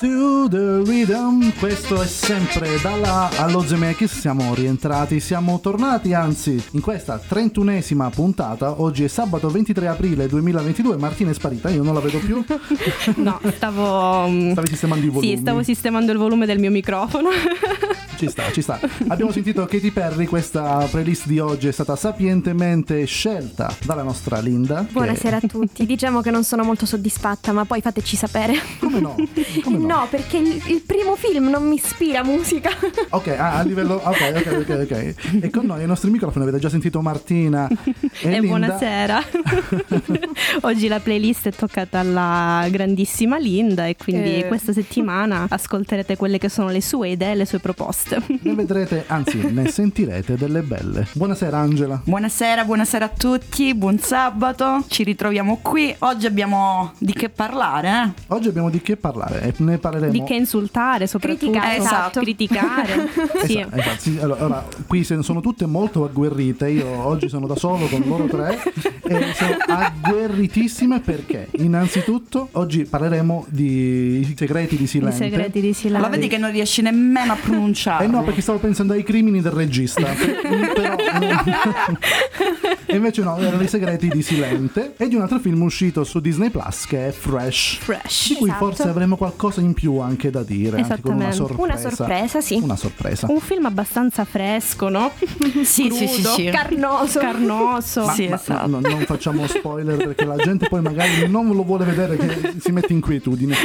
to the rhythm. Questo è sempre dalla allo Zemeckis. Siamo rientrati, siamo tornati, anzi, in questa 31esima puntata. Oggi è sabato 23 aprile 2022. Martina è sparita, io non la vedo più. no, stavo. Mm, Stavi sistemando il volume. Sì, stavo sistemando il volume del mio microfono. ci sta, ci sta. Abbiamo sentito Katy Perry, questa playlist di oggi è stata sapientemente scelta dalla nostra Linda. Buonasera che... a tutti. Diciamo che non sono molto soddisfatta, ma poi fateci sapere. Come no? Come no? no? perché il, il, primo film non mi ispira musica. Ok, ah, a livello. Ok, ok, ok, ok. E con noi ai nostri microfoni avete già sentito Martina e, e buonasera. Oggi la playlist è toccata alla grandissima Linda e quindi eh. questa settimana ascolterete quelle che sono le sue idee e le sue proposte. Ne vedrete, anzi, ne sentirete delle belle. Buonasera Angela. Buonasera, buonasera a tutti, buon sabato. Ci ritroviamo qui. Oggi abbiamo di che parlare, eh? Oggi abbiamo di che parlare e ne parleremo. Di che insultare, soprattutto. Criticare, esatto. Criticare. sì. Esatto, esatto. Sì, allora, allora, qui sono tutte molto agguerrite. Io oggi sono da solo con loro tre e sono agguerritissime perché innanzitutto oggi parleremo di segreti di Silente. I segreti di Silente. La vedi che non riesci nemmeno a pronunciare. Eh no, perché stavo pensando ai crimini del regista. però e invece no, erano i segreti di Silente e di un altro film uscito su Disney Plus che è Fresh. Fresh. Di cui esatto. forse avremo qualcosa in più anche da dire. Anche con una sorpresa. Una sorpresa, sì. Una sorpresa. Un film abbastanza fresco, no? sì, Crudo, sì, sì, sì. Carnoso. Carnoso. Ma, sì, ma, esatto. no, non facciamo spoiler perché la gente poi magari non lo vuole vedere che si mette in quietudine.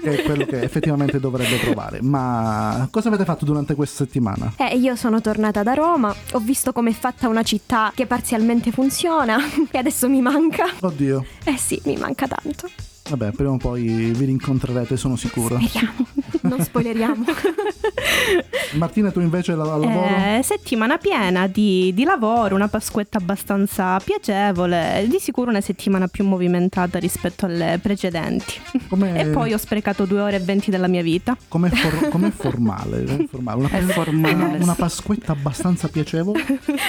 Che è quello che effettivamente dovrebbe provare. Ma cosa avete fatto durante questa settimana? Eh, io sono tornata da Roma, ho visto com'è fatta una città che parzialmente funziona e adesso mi manca. Oddio. Eh sì, mi manca tanto. Vabbè, prima o poi vi rincontrerete, sono sicuro. Speriamo, non spoileriamo. Martina, tu invece la, lavoro? Eh, settimana piena di, di, lavoro, una pasquetta abbastanza piacevole, di sicuro una settimana più movimentata rispetto alle precedenti. Com'è... E poi ho sprecato due ore e venti della mia vita. Com'è, for- com'è formale? formale? Una, è formale. Una, una, pasquetta abbastanza piacevole?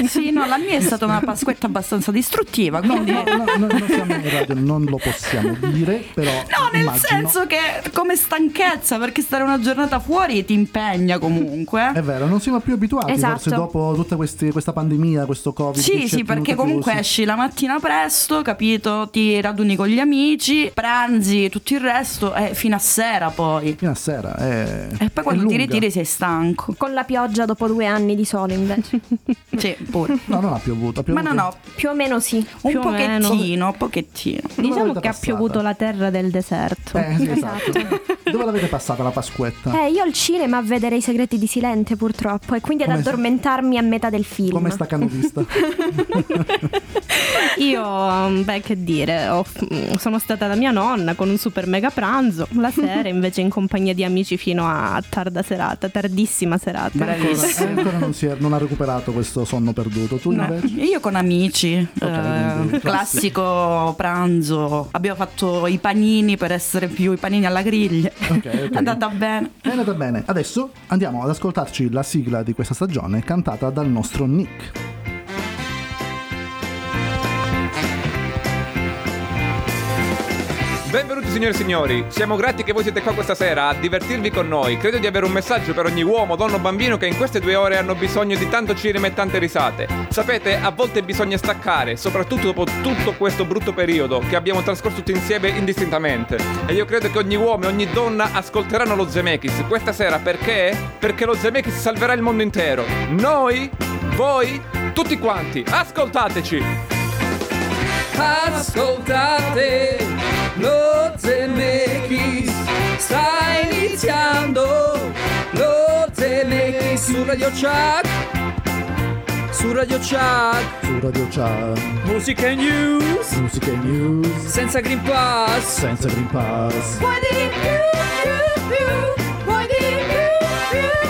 sì, no, la mia è stata una pasquetta abbastanza distruttiva. Quindi... No, no, no, no, siamo in radio, non lo possiamo dire però... No, nel immagino... senso che come stanchezza, perché stare una giornata fuori ti impegna comunque. È vero, non siamo più abituati esatto. forse dopo tutta questi, questa pandemia, questo covid. Sì, sì, perché comunque più, esci la mattina presto, capito? Ti raduni con gli amici, pranzi, tutto il resto, e fino a sera poi. Fino a sera, è... E poi quando ti ritiri sei stanco. Con la pioggia dopo due anni di sole invece. sì, pure. No, non ha piovuto. Ha piovuto. Ma no, no. Più o meno sì. Un più pochettino, pochettino. Diciamo che passata? ha piovuto la terra terra del deserto. Eh, sì, esatto. Dove l'avete passata la Pasquetta? Eh, io al cinema a vedere i segreti di Silente purtroppo e quindi ad Come addormentarmi sta... a metà del film. Come sta canovista? io, um, beh, che dire, ho, mm, sono stata da mia nonna con un super mega pranzo, la sera invece in compagnia di amici fino a tarda serata, tardissima serata. Bravissima. Eh, ancora non, è, non, ha recuperato questo sonno perduto. Tu no, invece? Io con amici, okay, eh, classico pranzo, abbiamo fatto i panini per essere più i panini alla griglia. Ok, ok. È andata bene. È andata bene. Adesso andiamo ad ascoltarci la sigla di questa stagione cantata dal nostro Nick. Benvenuti signore e signori, siamo grati che voi siete qua questa sera a divertirvi con noi. Credo di avere un messaggio per ogni uomo, donna o bambino che in queste due ore hanno bisogno di tanto cinema e tante risate. Sapete, a volte bisogna staccare, soprattutto dopo tutto questo brutto periodo che abbiamo trascorso tutti insieme indistintamente. E io credo che ogni uomo e ogni donna ascolteranno lo Zemeckis questa sera perché? Perché lo Zemeckis salverà il mondo intero. Noi, voi, tutti quanti, ascoltateci! Ascoltate lo Zemeckis sta iniziando lo Zemeckis su Radio Chuck su Radio Chuck su Radio Chuck musica news. Musica news. Senza Green Pass. Senza Green Pass. Poi di più più più? Poi di più più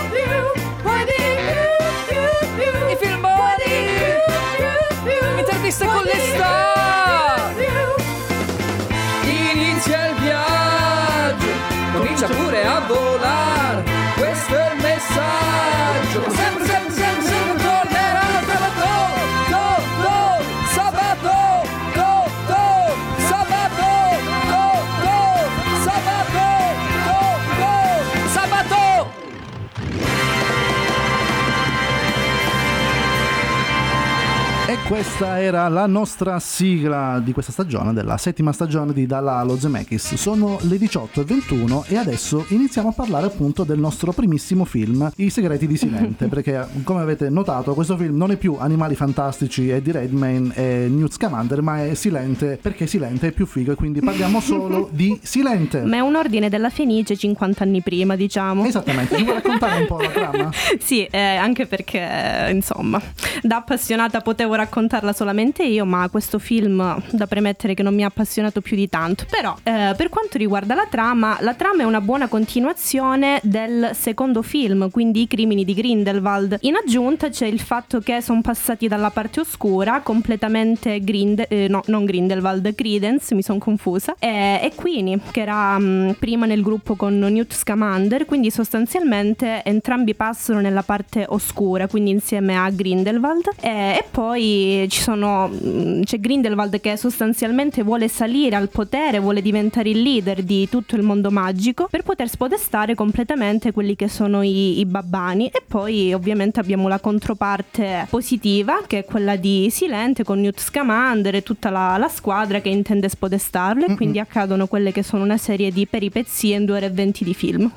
questa era la nostra sigla di questa stagione, della settima stagione di Dalla allo Zemeckis. Sono le 18.21 e adesso iniziamo a parlare appunto del nostro primissimo film, I segreti di Silente, perché come avete notato questo film non è più Animali Fantastici e di Redmayne e Newt Scamander, ma è Silente perché Silente è più figo e quindi parliamo solo di Silente. Ma è un ordine della Fenice 50 anni prima, diciamo. Esattamente, ci vuoi raccontare un po' la trama? sì, eh, anche perché insomma, da appassionata potevo raccontarla solamente io, ma questo film da premettere che non mi ha appassionato più di tanto. Però, eh, per quanto riguarda la trama, la trama è una buona continuazione del secondo film, quindi I crimini di Grindelwald. In aggiunta c'è il fatto che sono passati dalla parte oscura, completamente Grind- eh, no, non Grindelwald, Credence, mi sono confusa, e, e Queenie, che era mh, mm, prima nel gruppo con Newt Scamander, quindi sostanzialmente entrambi passano nella parte oscura, quindi insieme a Grindelwald. E, e poi ci sono, mm, c'è Grindelwald che sostanzialmente vuole salire al potere, vuole diventare il leader di tutto il mondo magico per poter spodestare completamente quelli che sono i, i babbani. E poi ovviamente abbiamo la controparte positiva, che è quella di Silente con Newt Scamander e tutta la, la squadra che intende spodestarlo. E quindi accadono quelle che sono una serie di peripezie in due ore e venti di film.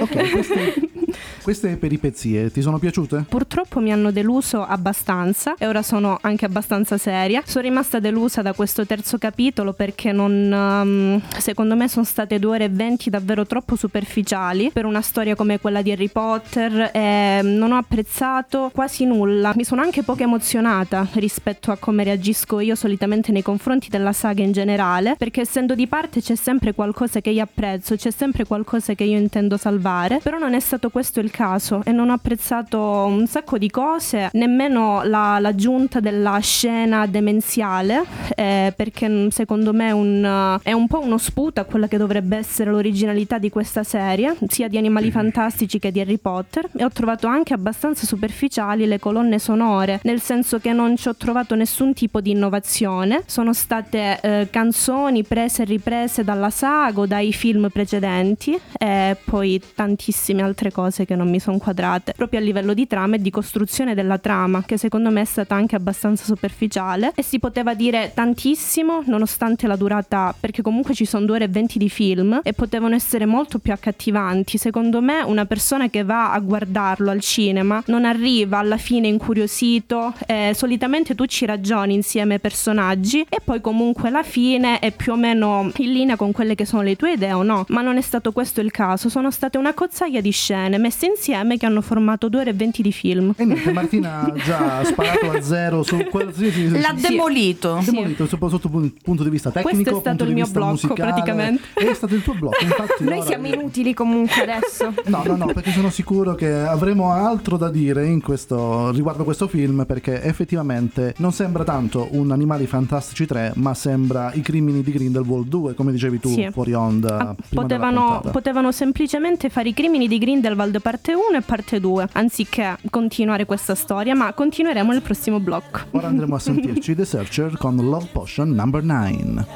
Ok, queste, queste peripezie ti sono piaciute? Purtroppo mi hanno deluso abbastanza e ora sono anche abbastanza seria. Sono rimasta delusa da questo terzo capitolo perché non, um, secondo me sono state due ore e venti davvero troppo superficiali per una storia come quella di Harry Potter e non ho apprezzato quasi nulla. Mi sono anche poco emozionata rispetto a come reagisco io solitamente nei confronti della saga in generale perché essendo di parte c'è sempre qualcosa che io apprezzo, c'è sempre qualcosa che io intendo salvare, però non è stato questo il caso e non ho apprezzato un sacco di cose, nemmeno la, l'aggiunta della scena demenziale, eh, perché secondo me un, è un po' uno sputo a quella che dovrebbe essere l'originalità di questa serie, sia di Animali Fantastici che di Harry Potter, e ho trovato anche abbastanza superficiali le colonne sonore, nel senso che non ci ho trovato nessun tipo di innovazione, sono state eh, canzoni prese e riprese dalla saga o dai film precedenti e poi tantissime altre cose che non mi sono quadrate, proprio a livello di trama e di costruzione della trama, che secondo me è stata anche abbastanza superficiale e si poteva dire tantissimo nonostante la durata, perché comunque ci sono due ore e venti di film e potevano essere molto più accattivanti. Secondo me una persona che va a guardarlo al cinema non arriva alla fine incuriosito, eh, solitamente tu ci ragioni insieme ai personaggi e poi comunque la fine è più o meno in linea con quelle che sono le tue idee o no, ma non è stato questo il caso, sono state una cozzaia di scene messe insieme che hanno formato due ore e venti di film. E niente, Martina ha già sparato a zero su qualsiasi... L'ha demolito. Demolito, sì. sotto il punto di vista tecnico, Questo è stato il mio blocco musicale. praticamente. È stato il tuo blocco, infatti. Noi siamo inutili comunque adesso. No, no, no, perché sono sicuro che avremo altro da dire in questo, riguardo questo film, perché effettivamente non sembra tanto un Animali Fantastici 3, ma sembra I crimini di Grindelwald 2, come dicevi tu sì. fuori onda. Ah, potevano, potevano semplicemente fare i crimini di Grindelwald parte 1 e parte 2, anziché continuare questa storia, ma continueremo nel prossimo blocco. Ora andremo a sentirci The Searcher con Love Potion number 9.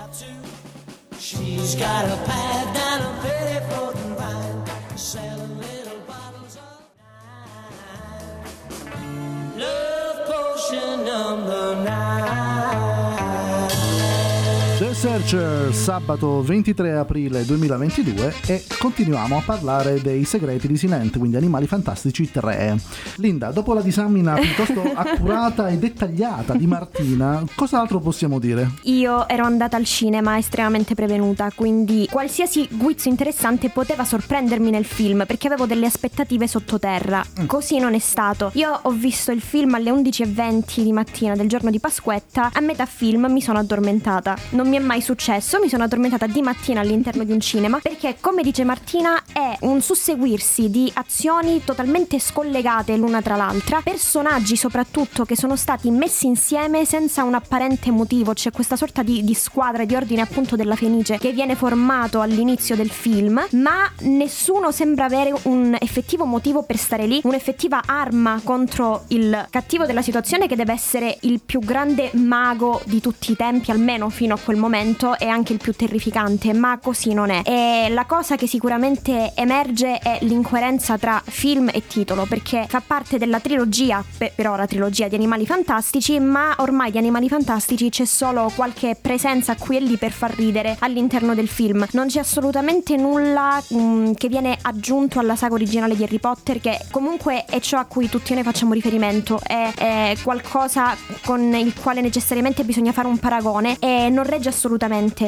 She's got a pad down a pretty floating vine, selling little bottles of wine. Love potion number nine. Searcher, sabato 23 aprile 2022 e continuiamo a parlare dei segreti di Silent, quindi Animali Fantastici 3. Linda, dopo la disamina piuttosto accurata e dettagliata di Martina, cos'altro possiamo dire? Io ero andata al cinema estremamente prevenuta, quindi qualsiasi guizzo interessante poteva sorprendermi nel film perché avevo delle aspettative sottoterra. Mm. Così non è stato. Io ho visto il film alle 11.20 di mattina del giorno di Pasquetta, a metà film mi sono addormentata. Non non mi è mai successo, mi sono addormentata di mattina all'interno di un cinema perché come dice Martina è un susseguirsi di azioni totalmente scollegate l'una tra l'altra, personaggi soprattutto che sono stati messi insieme senza un apparente motivo, c'è questa sorta di, di squadra di ordine appunto della Fenice che viene formato all'inizio del film, ma nessuno sembra avere un effettivo motivo per stare lì, un'effettiva arma contro il cattivo della situazione che deve essere il più grande mago di tutti i tempi, almeno fino a quel momento momento è anche il più terrificante, ma così non è. E la cosa che sicuramente emerge è l'incoerenza tra film e titolo, perché fa parte della trilogia, per ora trilogia di Animali Fantastici, ma ormai di Animali Fantastici c'è solo qualche presenza qui e lì per far ridere all'interno del film. Non c'è assolutamente nulla mh, mm, che viene aggiunto alla saga originale di Harry Potter, che comunque è ciò a cui tutti noi facciamo riferimento, è, è qualcosa con il quale necessariamente bisogna fare un paragone e non regge assolutamente.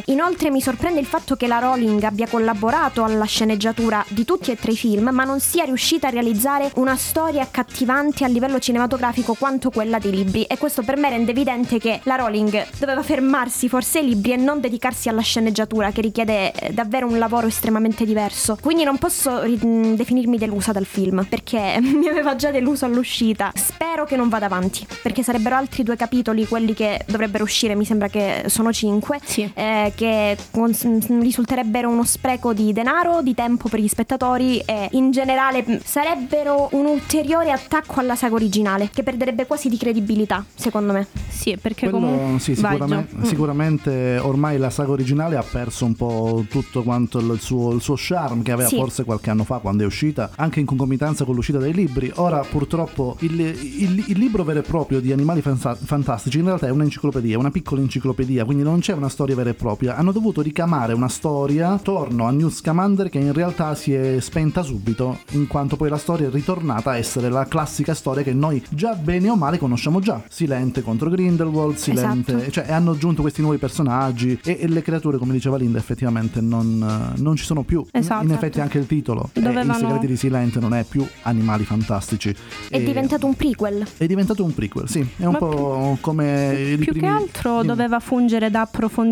Inoltre mi sorprende il fatto che la Rowling abbia collaborato alla sceneggiatura di tutti e tre i film, ma non sia riuscita a realizzare una storia accattivante a livello cinematografico quanto quella dei libri e questo per me rende evidente che la Rowling doveva fermarsi forse ai libri e non dedicarsi alla sceneggiatura che richiede eh, davvero un lavoro estremamente diverso. Quindi non posso ri- definirmi delusa dal film perché mi aveva già deluso all'uscita. Spero che non vada avanti perché sarebbero altri due capitoli quelli che dovrebbero uscire, mi sembra che sono cinque, sì. eh, che cons- risulterebbero uno spreco di denaro, di tempo per gli spettatori e in generale sarebbero un ulteriore attacco alla saga originale che perderebbe quasi di credibilità, secondo me. Sì, perché Quello, comunque sì, sicuramente, Vai, sicuramente, ormai la saga originale ha perso un po' tutto quanto il suo, il suo charme che aveva sì. forse qualche anno fa quando è uscita, anche in concomitanza con l'uscita dei libri. Ora purtroppo il, il, il libro vero e proprio di Animali Fantastici in realtà è un'enciclopedia, una piccola enciclopedia, quindi non c'è una storia vera e propria. Hanno dovuto ricamare una storia attorno a Newt Scamander che in realtà si è spenta subito, in quanto poi la storia è ritornata a essere la classica storia che noi già bene o male conosciamo già. Silente contro Grindelwald, Silente, esatto. cioè hanno aggiunto questi nuovi personaggi e, e, le creature, come diceva Linda, effettivamente non, non ci sono più. Esatto. In effetti anche il titolo, Dovevano... I segreti di Silente non è più Animali Fantastici. È e... diventato un prequel. È diventato un prequel, sì, è un Ma po' come più primi... che altro doveva fungere da approfondimento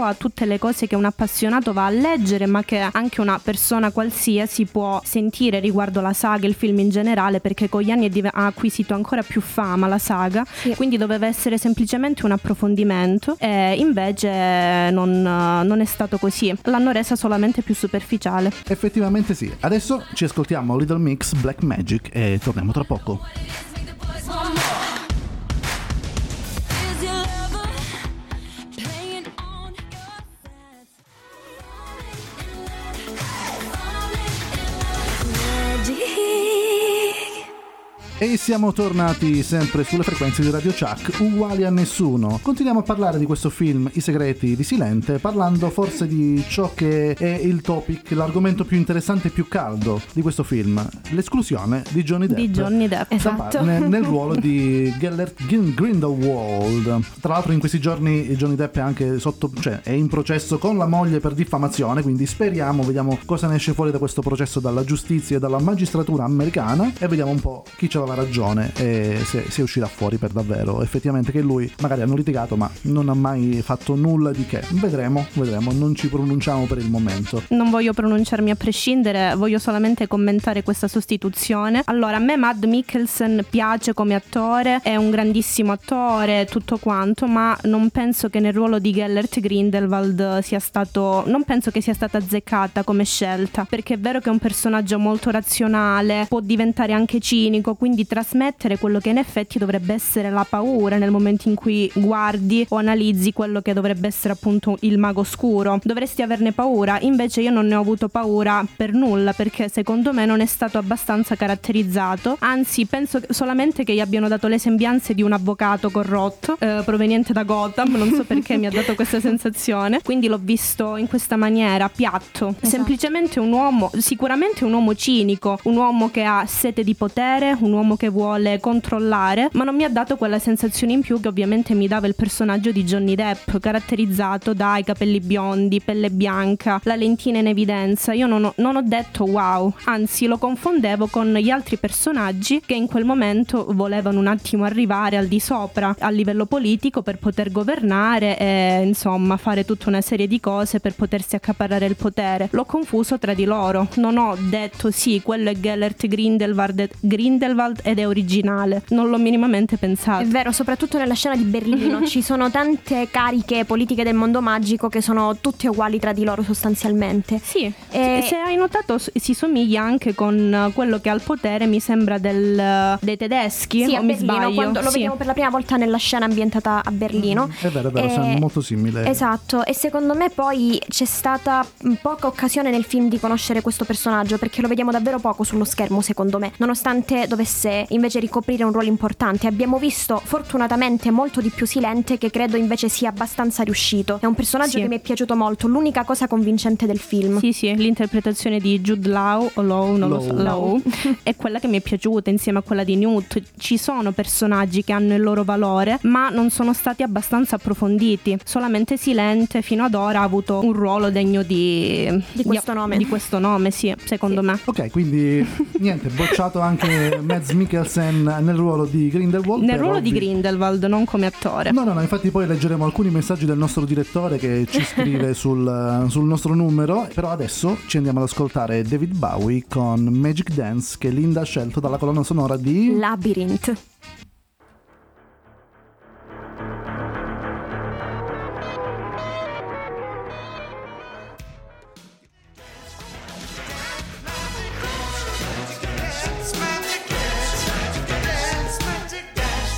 a tutte le cose che un appassionato va a leggere, ma che anche una persona qualsiasi può sentire riguardo la saga, il film in generale, perché con gli anni div- ha acquisito ancora più fama la saga, sì. quindi doveva essere semplicemente un approfondimento e invece non, non è stato così, l'hanno resa solamente più superficiale. Effettivamente sì, adesso ci ascoltiamo Little Mix Black Magic e torniamo tra poco. E siamo tornati sempre sulle frequenze di Radio Chuck, uguali a nessuno. Continuiamo a parlare di questo film I segreti di Silente, parlando forse di ciò che è il topic, l'argomento più interessante e più caldo di questo film, l'esclusione di Johnny Depp. Di Johnny Depp, esatto. Nel, nel ruolo di Gellert Grindelwald. Tra l'altro in questi giorni Johnny Depp è anche sotto, cioè è in processo con la moglie per diffamazione, quindi speriamo, vediamo cosa ne esce fuori da questo processo dalla giustizia e dalla magistratura americana e vediamo un po' chi ce la aveva ragione e se, se uscirà fuori per davvero. Effettivamente che lui magari hanno litigato ma non ha mai fatto nulla di che. Vedremo, vedremo, non ci pronunciamo per il momento. Non voglio pronunciarmi a prescindere, voglio solamente commentare questa sostituzione. Allora, a me Mad Mikkelsen piace come attore, è un grandissimo attore, tutto quanto, ma non penso che nel ruolo di Gellert Grindelwald sia stato non penso che sia stata azzeccata come scelta, perché è vero che è un personaggio molto razionale, può diventare anche cinico, quindi di trasmettere quello che in effetti dovrebbe essere la paura nel momento in cui guardi o analizzi quello che dovrebbe essere appunto il mago scuro. Dovresti averne paura, invece io non ne ho avuto paura per nulla perché secondo me non è stato abbastanza caratterizzato, anzi penso solamente che gli abbiano dato le sembianze di un avvocato corrotto eh, proveniente da Gotham, non so perché mi ha dato questa sensazione, quindi l'ho visto in questa maniera, piatto, esatto. semplicemente un uomo, sicuramente un uomo cinico, un uomo che ha sete di potere, un uomo uomo che vuole controllare, ma non mi ha dato quella sensazione in più che ovviamente mi dava il personaggio di Johnny Depp, caratterizzato dai capelli biondi, pelle bianca, la lentina in evidenza. Io non ho, non ho detto wow, anzi lo confondevo con gli altri personaggi che in quel momento volevano un attimo arrivare al di sopra a livello politico per poter governare e insomma fare tutta una serie di cose per potersi accaparrare il potere. L'ho confuso tra di loro. Non ho detto sì, quello è Gellert Grindelwald, Grindelwald Ed è originale. Non l'ho minimamente pensato. È vero, soprattutto nella scena di Berlino ci sono tante cariche politiche del mondo magico che sono tutte uguali tra di loro sostanzialmente. Sì, e... se hai notato si somiglia anche con quello che ha il potere, mi sembra, del, dei tedeschi. Sì, a Berlino, quando lo sì. vediamo per la prima volta nella scena ambientata a Berlino. Mm, è vero, è vero, e... sono molto simili. Esatto, e secondo me poi c'è stata poca occasione nel film di conoscere questo personaggio perché lo vediamo davvero poco sullo schermo, secondo me, nonostante dovesse invece ricoprire un ruolo importante. Abbiamo visto fortunatamente molto di più Silente che credo invece sia abbastanza riuscito. È un personaggio sì. che mi è piaciuto molto, l'unica cosa convincente del film. Sì, sì, l'interpretazione di Jude Law o Law, non Low. lo so, Law, è quella che mi è piaciuta insieme a quella di Newt. Ci sono personaggi che hanno il loro valore, ma non sono stati abbastanza approfonditi. Solamente Silente fino ad ora ha avuto un ruolo degno di, di questo nome. Di questo nome, sì, secondo sì. me. Ok, quindi niente, bocciato anche Mads Mikkelsen nel ruolo di Grindelwald. Nel ruolo ovvi... di Grindelwald, non come attore. No, no, no, infatti poi leggeremo alcuni messaggi del nostro direttore che ci scrive sul, sul nostro numero, però adesso ci andiamo ad ascoltare David Bowie con Magic Dance che Linda ha scelto dalla colonna sonora di Labyrinth.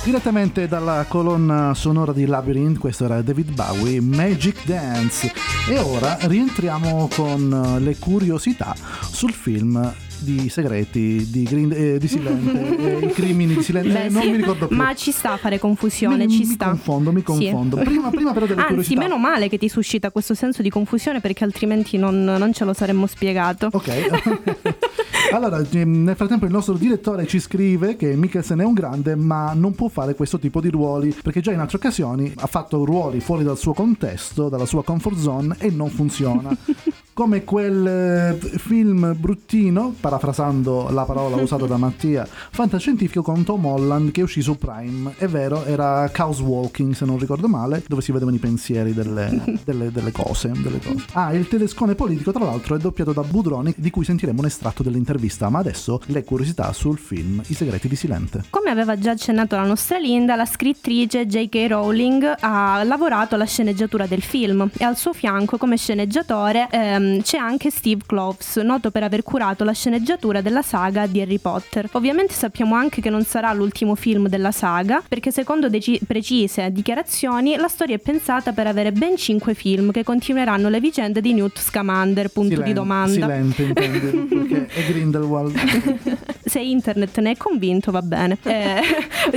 Direttamente dalla colonna sonora di Labyrinth, questo era David Bowie, Magic Dance. E ora rientriamo con le curiosità sul film di segreti di, Green, eh, di Silente, eh, i crimini di Silente, Beh, non sì. mi ricordo più. Ma ci sta a fare confusione, mi, ci mi sta. confondo, mi confondo. Sì. Prima, prima, però delle Anzi, curiosità. meno male che ti suscita questo senso di confusione perché altrimenti non, non ce lo saremmo spiegato. Ok. allora, ehm, nel frattempo il nostro direttore ci scrive che Mikkelsen è un grande, ma non può fare questo tipo di ruoli perché già in altre occasioni ha fatto ruoli fuori dal suo contesto, dalla sua comfort zone e non funziona. come quel eh, film bruttino, parafrasando la parola usata da Mattia, fantascientifico con Tom Holland che uscì su Prime. È vero, era Chaos Walking, se non ricordo male, dove si vedevano i pensieri delle, delle, delle, cose, delle, cose, Ah, il tedescone politico, tra l'altro, è doppiato da Budroni, di cui sentiremo un estratto dell'intervista. Ma adesso le curiosità sul film I segreti di Silente. Come aveva già accennato la nostra Linda, la scrittrice J.K. Rowling ha lavorato alla sceneggiatura del film e al suo fianco, come sceneggiatore, ehm, Ehm, c'è anche Steve Kloves, noto per aver curato la sceneggiatura della saga di Harry Potter. Ovviamente sappiamo anche che non sarà l'ultimo film della saga, perché secondo deci- precise dichiarazioni la storia è pensata per avere ben 5 film che continueranno le vicende di Newt Scamander, punto Silen- di domanda. Silente, intendi, perché è Grindelwald. Se internet ne è convinto va bene. Eh,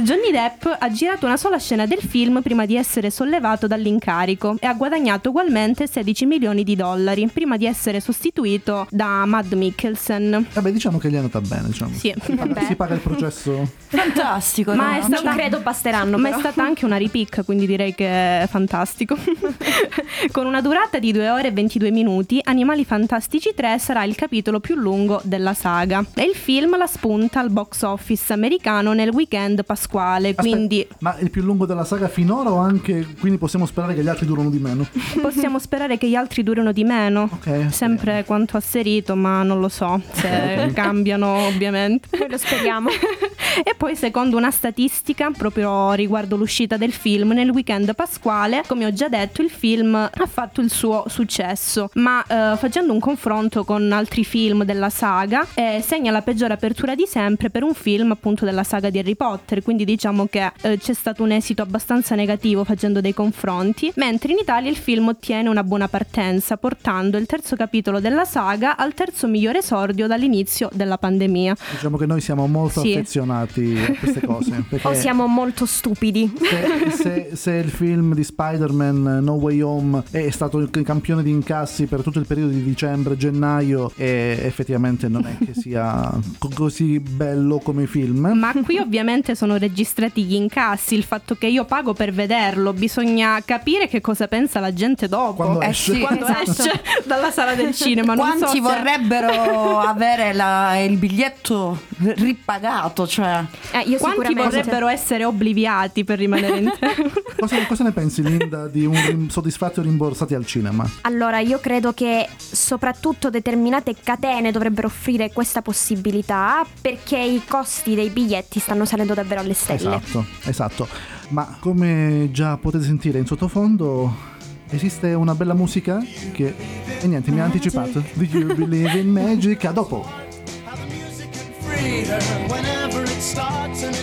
Johnny Depp ha girato una sola scena del film prima di essere sollevato dall'incarico e ha guadagnato ugualmente 16 milioni di dollari prima prima di essere sostituito da Mad Mikkelsen. Vabbè, diciamo che gli è andata bene, diciamo. Sì. Si paga, si paga il processo. Fantastico, ma no? è stata, non credo basteranno. Ma però. è stata anche una ripick, quindi direi che è fantastico. Con una durata di 2 ore e 22 minuti, Animali Fantastici 3 sarà il capitolo più lungo della saga. E il film la spunta al box office americano nel weekend pasquale. Aspetta, quindi... Ma il più lungo della saga finora o anche. Quindi possiamo sperare che gli altri durano di meno? Possiamo sperare che gli altri durino di meno. Okay, Sempre okay. quanto asserito, ma non lo so se cambiano ovviamente. Noi lo speriamo. e poi secondo una statistica proprio riguardo l'uscita del film nel weekend pasquale, come ho già detto, il film ha fatto il suo successo, ma eh, facendo un confronto con altri film della saga, eh, segna la peggiore apertura di sempre per un film appunto della saga di Harry Potter, quindi diciamo che eh, c'è stato un esito abbastanza negativo facendo dei confronti, mentre in Italia il film ottiene una buona partenza, portando il terzo capitolo della saga al terzo migliore esordio dall'inizio della pandemia. Diciamo che noi siamo molto sì. affezionati a queste cose. o siamo molto stupidi. Se, se, se, il film di Spider-Man No Way Home è stato il campione di incassi per tutto il periodo di dicembre-gennaio e effettivamente non è che sia così bello come film. Ma qui ovviamente sono registrati gli incassi, il fatto che io pago per vederlo, bisogna capire che cosa pensa la gente dopo. Quando eh esce. Sì, quando esatto. esce dalla alla sala del cinema. Quanti so se... vorrebbero avere la, il biglietto ripagato? Cioè, eh, io Quanti vorrebbero essere obbliviati per rimanere in tempo? cosa, cosa, ne pensi, Linda, di un soddisfatto rimborsati al cinema? Allora, io credo che soprattutto determinate catene dovrebbero offrire questa possibilità perché i costi dei biglietti stanno salendo davvero alle stelle. Esatto, esatto. Ma come già potete sentire in sottofondo esiste una bella musica che... E niente, mi ha anticipato. Do you believe in magic? A dopo. Whenever it starts and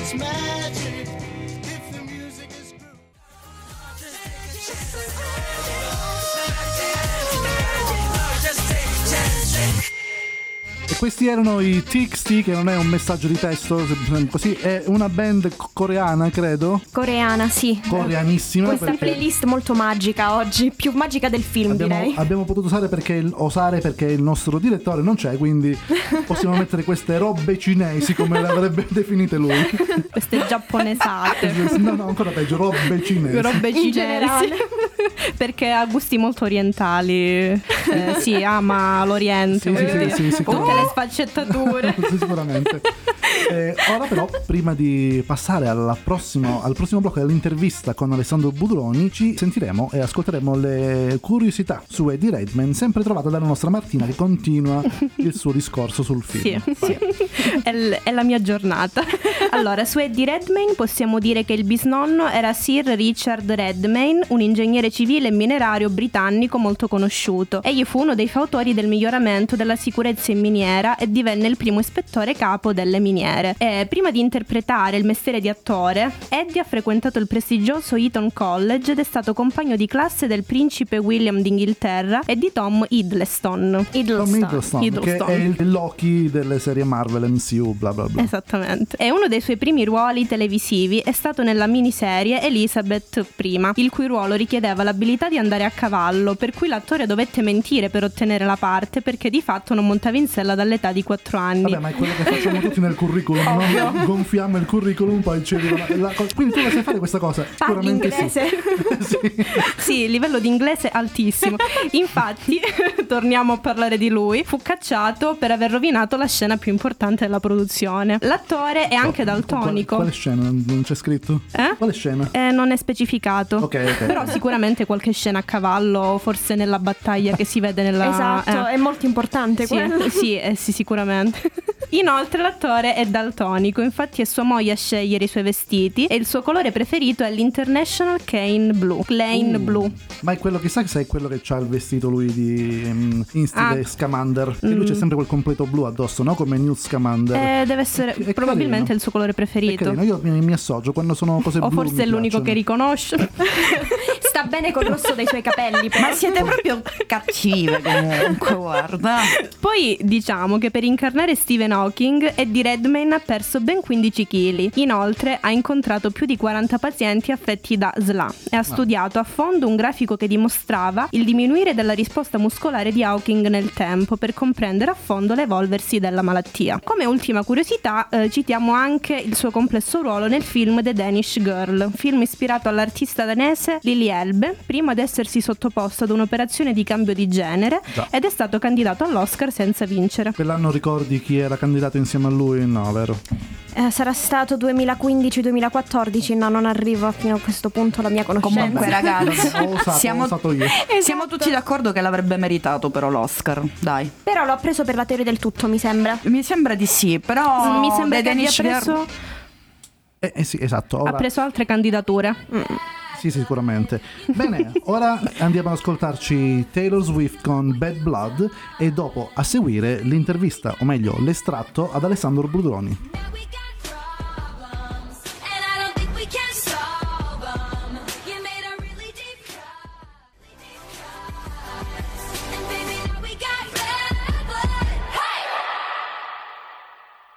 E questi erano i TXT, che non è un messaggio di testo, così, è una band coreana, credo. Coreana, sì. Coreanissima. Questa perché... playlist molto magica oggi, più magica del film, abbiamo, direi. Abbiamo potuto usare perché, osare perché il nostro direttore non c'è, quindi possiamo mettere queste robe cinesi, come le avrebbe definite lui. queste giapponesate. no, no, ancora peggio, robe cinesi. Robe cinesi. perché ha gusti molto orientali. Eh, sì, ama l'Oriente. Sì, sì, sì, sì, Tutte le sfaccettature. sicuramente. Eh, ora però, prima di passare prossimo, al prossimo blocco dell'intervista con Alessandro Budroni, ci sentiremo e ascolteremo le curiosità su Eddie Redman, sempre trovata dalla nostra Martina che continua il suo discorso sul film. Sì, sì. È, l- è, la mia giornata. Allora, su Eddie Redmayne possiamo dire che il bisnonno era Sir Richard Redmayne, un ingegnere civile e minerario britannico molto conosciuto. Egli fu uno dei fautori del miglioramento della sicurezza in miniera e divenne il primo ispettore capo delle miniere. E prima di interpretare il mestiere di attore, Eddie ha frequentato il prestigioso Eton College ed è stato compagno di classe del principe William d'Inghilterra e di Tom Hiddleston. Hiddleston, Tom Hiddleston, che è il Loki delle serie Marvel MCU, bla bla bla. Esattamente. E uno dei suoi primi ruoli televisivi è stato nella miniserie Elizabeth I, il cui ruolo richiedeva l'abilità di andare a cavallo, per cui l'attore dovette mentire per ottenere la parte perché di fatto non montava in sella dall'età di 4 anni. Vabbè, ma è quello che facciamo tutti nel curriculum, no? gonfiamo il curriculum, poi ci arriva la, la, Quindi tu la sai fare questa cosa? Sicuramente inglese. sì. sì. sì, livello di inglese altissimo. Infatti, torniamo a parlare di lui, fu cacciato per aver rovinato la scena più importante della produzione. L'attore è anche daltonico. Quale, quale scena? Non c'è scritto? Eh? Quale scena? Eh, non è specificato. Ok, ok. Però sicuramente qualche scena a cavallo, forse nella battaglia che si vede nella... Esatto, eh. è molto importante sì, sì, eh, sì, sicuramente. Inoltre l'attore è daltonico, infatti è sua moglie a scegliere i suoi vestiti e il suo colore preferito è l'International Cane Blue, Lane uh, Blue. Ma è quello che sa che è quello che ha il vestito lui di um, in stile ah. Scamander. Mm. lui c'è sempre quel completo blu addosso, no? Come Newt Scamander. Eh, deve essere è, è probabilmente carino. il suo colore preferito. Io mi, mi, associo quando sono cose o blu. O forse è l'unico che riconosce. Sta bene col rosso dei suoi capelli. Però. Ma siete proprio cattive comunque, guarda. Poi diciamo che per incarnare Stephen Hawking Eddie Redmayne ha perso ben 15 kg. Inoltre ha incontrato più di 40 pazienti affetti da SLA e ha studiato a fondo un grafico che dimostrava il diminuire della risposta muscolare di Hawking nel tempo per comprendere a fondo l'evolversi della malattia. Come ultima curiosità eh, citiamo anche il suo complesso ruolo nel film The Danish Girl, film ispirato all'artista danese Lily Elbe, prima di essersi sottoposto ad un'operazione di cambio di genere Già. ed è stato candidato all'Oscar senza vincere. Quell'anno ricordi chi era candidato insieme a lui? No, vero? Eh, sarà stato 2015-2014, no, non arrivo fino a questo punto la mia conoscenza. Comunque, ragazzi, ho usato, siamo, io. Esatto. siamo tutti d'accordo che l'avrebbe meritato però l'Oscar, dai. Però l'ho preso per la teoria del tutto, mi sembra. Mi sembra di sì, però mi sembra che abbia preso eh, eh, sì, esatto. Ora... Ha preso altre candidature. Mm. Sì, sicuramente. Bene, ora andiamo ad ascoltarci Taylor Swift con Bad Blood e dopo a seguire l'intervista, o meglio l'estratto ad Alessandro Brudroni.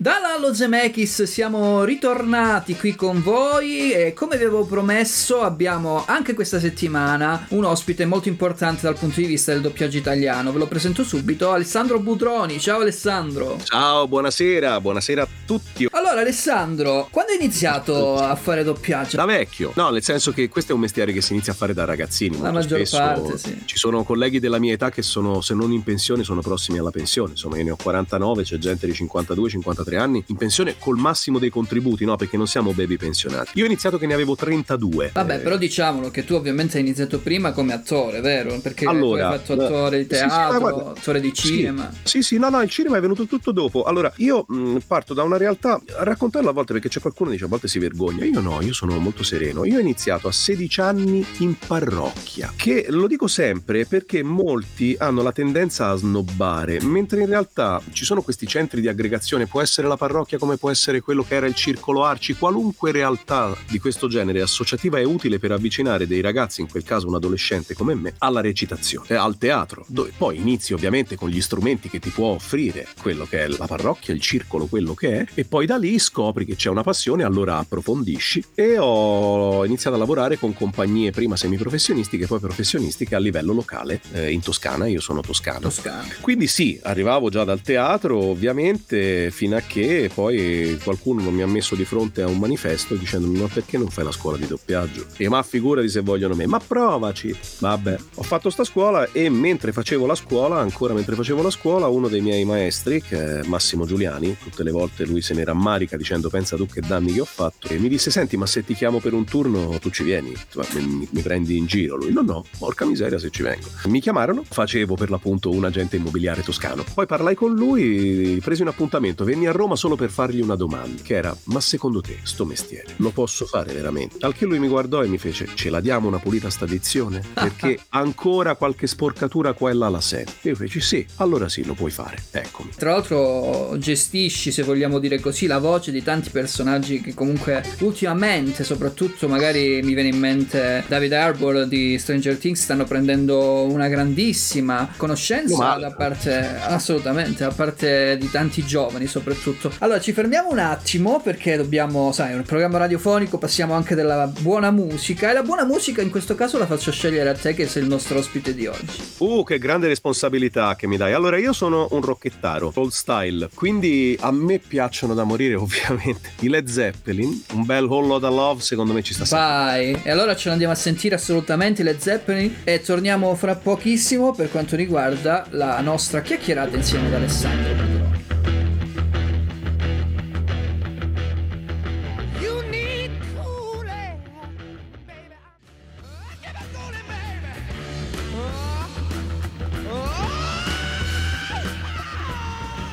Dalla Dalla Zemeckis siamo ritornati qui con voi e come vi avevo promesso abbiamo anche questa settimana un ospite molto importante dal punto di vista del doppiaggio italiano. Ve lo presento subito, Alessandro Budroni. Ciao Alessandro. Ciao, buonasera, buonasera a tutti. Allora Alessandro, quando hai iniziato a fare doppiaggio? Da vecchio. No, nel senso che questo è un mestiere che si inizia a fare da ragazzini. La maggior spesso. parte, sì. Ci sono colleghi della mia età che sono, se non in pensione, sono prossimi alla pensione. Insomma, io ne ho 49, c'è gente di 52, 53 anni in pensione col massimo dei contributi, no? Perché non siamo baby pensionati. Io ho iniziato che ne avevo 32. Vabbè, Eh, però diciamolo che tu ovviamente hai iniziato prima come attore, vero? Perché Allora, hai fatto attore di sì, sì, ma teatro, guarda, attore di sì. cinema. Sì, sì, no, no, il cinema è venuto tutto dopo. Allora, io mh, parto da una realtà, raccontarla a volte perché c'è qualcuno che dice a volte si vergogna. Io no, io sono molto sereno. Io ho iniziato a 16 anni in parrocchia, che lo dico sempre perché molti hanno la tendenza a snobbare, mentre in realtà ci sono questi centri di aggregazione, può essere la parrocchia come può essere quello che era il circolo Arci, qualunque realtà di questo genere associativa è utile per avvicinare dei ragazzi, in quel caso un adolescente come me, alla recitazione, al teatro, dove poi inizi ovviamente con gli strumenti che ti può offrire quello che è la parrocchia, il circolo, quello che è, e poi da lì scopri che c'è una passione, allora approfondisci e ho iniziato a lavorare con compagnie prima semiprofessionistiche, poi professionistiche a livello locale eh, in Toscana, io sono toscano. Toscano. Quindi sì, arrivavo già dal teatro, ovviamente, fino a che poi qualcuno mi ha messo di fronte a un manifesto dicendomi ma perché non fai la scuola di doppiaggio? E ma figurati se vogliono me, ma provaci! Vabbè, ho fatto sta scuola e mentre facevo la scuola, ancora mentre facevo la scuola, uno dei miei maestri, che è Massimo Giuliani, tutte le volte lui se ne rammarica dicendo pensa tu che danni che ho fatto, e mi disse senti ma se ti chiamo per un turno tu ci vieni, Ma mi, mi prendi in giro? Lui no no, porca miseria se ci vengo. Mi chiamarono, facevo per l'appunto un agente immobiliare toscano, poi parlai con lui, presi un appuntamento, venni a Roma solo per fargli una domanda, che era ma secondo te sto mestiere lo posso fare veramente? Al che lui mi guardò e mi fece ce la diamo una pulita sta dizione? Perché ancora qualche sporcatura qua e là la sento. E io feci sì, allora sì, lo puoi fare, eccomi. Tra l'altro gestisci, se vogliamo dire così, la voce di tanti personaggi che comunque ultimamente, soprattutto magari mi viene in mente David Harbour di Stranger Things, stanno prendendo una grandissima conoscenza da parte, assolutamente, da parte di tanti giovani soprattutto. Allora ci fermiamo un attimo perché dobbiamo, sai, è un programma radiofonico, passiamo anche della buona musica e la buona musica in questo caso la faccio scegliere a te che sei il nostro ospite di oggi. Uh, che grande responsabilità che mi dai. Allora, io sono un rocchettaro, old style, quindi a me piacciono da morire ovviamente i Led Zeppelin, un bel Whole Lotta Love secondo me ci sta sempre. Vai, e allora ce l'andiamo a sentire assolutamente le Zeppelin e torniamo fra pochissimo per quanto riguarda la nostra chiacchierata insieme ad Alessandro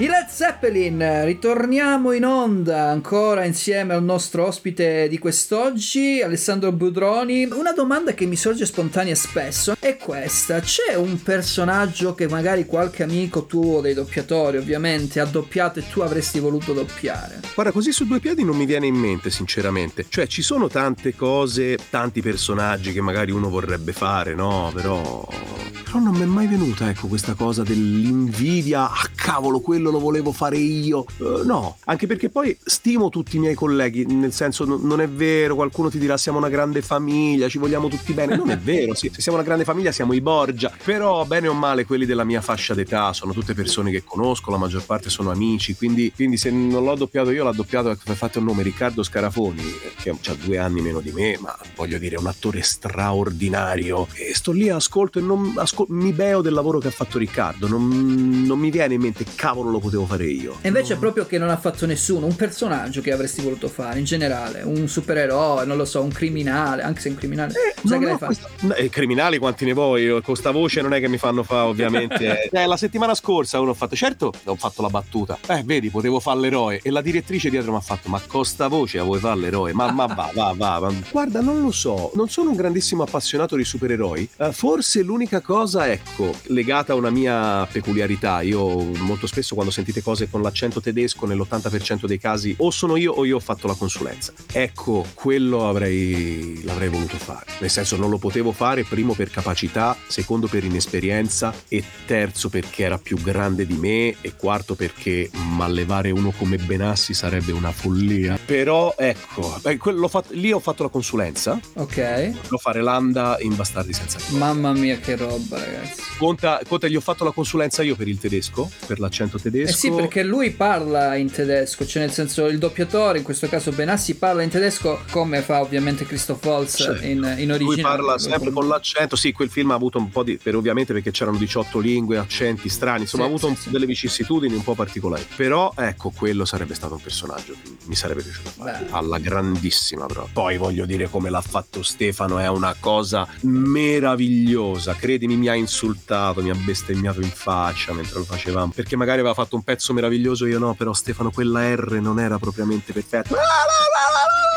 I Led Zeppelin, ritorniamo in onda ancora insieme al nostro ospite di quest'oggi, Alessandro Budroni. Una domanda che mi sorge spontanea spesso è questa: c'è un personaggio che magari qualche amico tuo dei doppiatori ovviamente ha doppiato e tu avresti voluto doppiare? Guarda, così su due piedi non mi viene in mente, sinceramente. Cioè, ci sono tante cose, tanti personaggi che magari uno vorrebbe fare, no? Però. Però non mi è mai venuta, ecco, questa cosa dell'invidia. Ah, cavolo, quello lo volevo fare io. Eh, no, anche perché poi stimo tutti i miei colleghi, nel senso, n- non è vero, qualcuno ti dirà siamo una grande famiglia, ci vogliamo tutti bene. Non è vero, sì, se siamo una grande famiglia siamo i Borgia. Però, bene o male, quelli della mia fascia d'età sono tutte persone che conosco, la maggior parte sono amici. Quindi, quindi se non l'ho doppiato io, l'ha doppiato, ecco, fate un nome, Riccardo Scarafoni, che ha due anni meno di me, ma voglio dire, è un attore straordinario. E sto lì, ascolto e non, ascol- mi beo del lavoro che ha fatto Riccardo. Non, non mi viene in mente, cavolo, lo potevo fare io. E invece è proprio che non ha fatto nessuno, un personaggio che avresti voluto fare in generale, un supereroe, non lo so, un criminale, anche se un criminale. sai No, che l'hai fatto? questa- no, eh, criminali quanti ne vuoi? Io Con sta voce non è che mi fanno fa, ovviamente. eh, la settimana scorsa uno ho fatto, certo, ho fatto la battuta. Eh, vedi, potevo fare l'eroe. E la direttrice dietro mi ha fatto, ma con sta voce la vuoi fare l'eroe? Ma, ma va, va, va, va. Guarda, non lo so, non sono un grandissimo appassionato di supereroi. Eh, forse l'unica cosa, ecco, legata a una mia peculiarità, io molto spesso quando sentite queste cose con l'accento tedesco nell'80% dei casi o sono io o io ho fatto la consulenza. Ecco, quello avrei, l'avrei voluto fare. Nel senso non lo potevo fare, primo per capacità, secondo per inesperienza e terzo perché era più grande di me e quarto perché mallevare uno come Benassi sarebbe una follia. Però ecco, beh, fatto, lì ho fatto la consulenza. Ok. Lo fare Landa in Bastardi senza gloria. Mamma mia che roba ragazzi. Conta, conta, gli ho fatto la consulenza io per il tedesco, per l'accento tedesco. Eh sì, perché lui parla in tedesco, cioè nel senso il doppiatore, in questo caso Benassi, parla in tedesco come fa ovviamente Christoph Waltz certo. in, in originale. Lui parla sempre con l'accento, sì, quel film ha avuto un po' di... per ovviamente perché c'erano 18 lingue, accenti strani, insomma sì, ha avuto sì, un, delle vicissitudini un po' particolari. Però ecco, quello sarebbe stato un personaggio, mi sarebbe piaciuto fare, Beh. alla grandissima però. Poi voglio dire come l'ha fatto Stefano, è una cosa meravigliosa, credimi mi ha insultato, mi ha bestemmiato in faccia mentre lo facevamo, perché magari aveva fatto un pezzo meraviglioso, io no, però Stefano quella R non era propriamente perfetta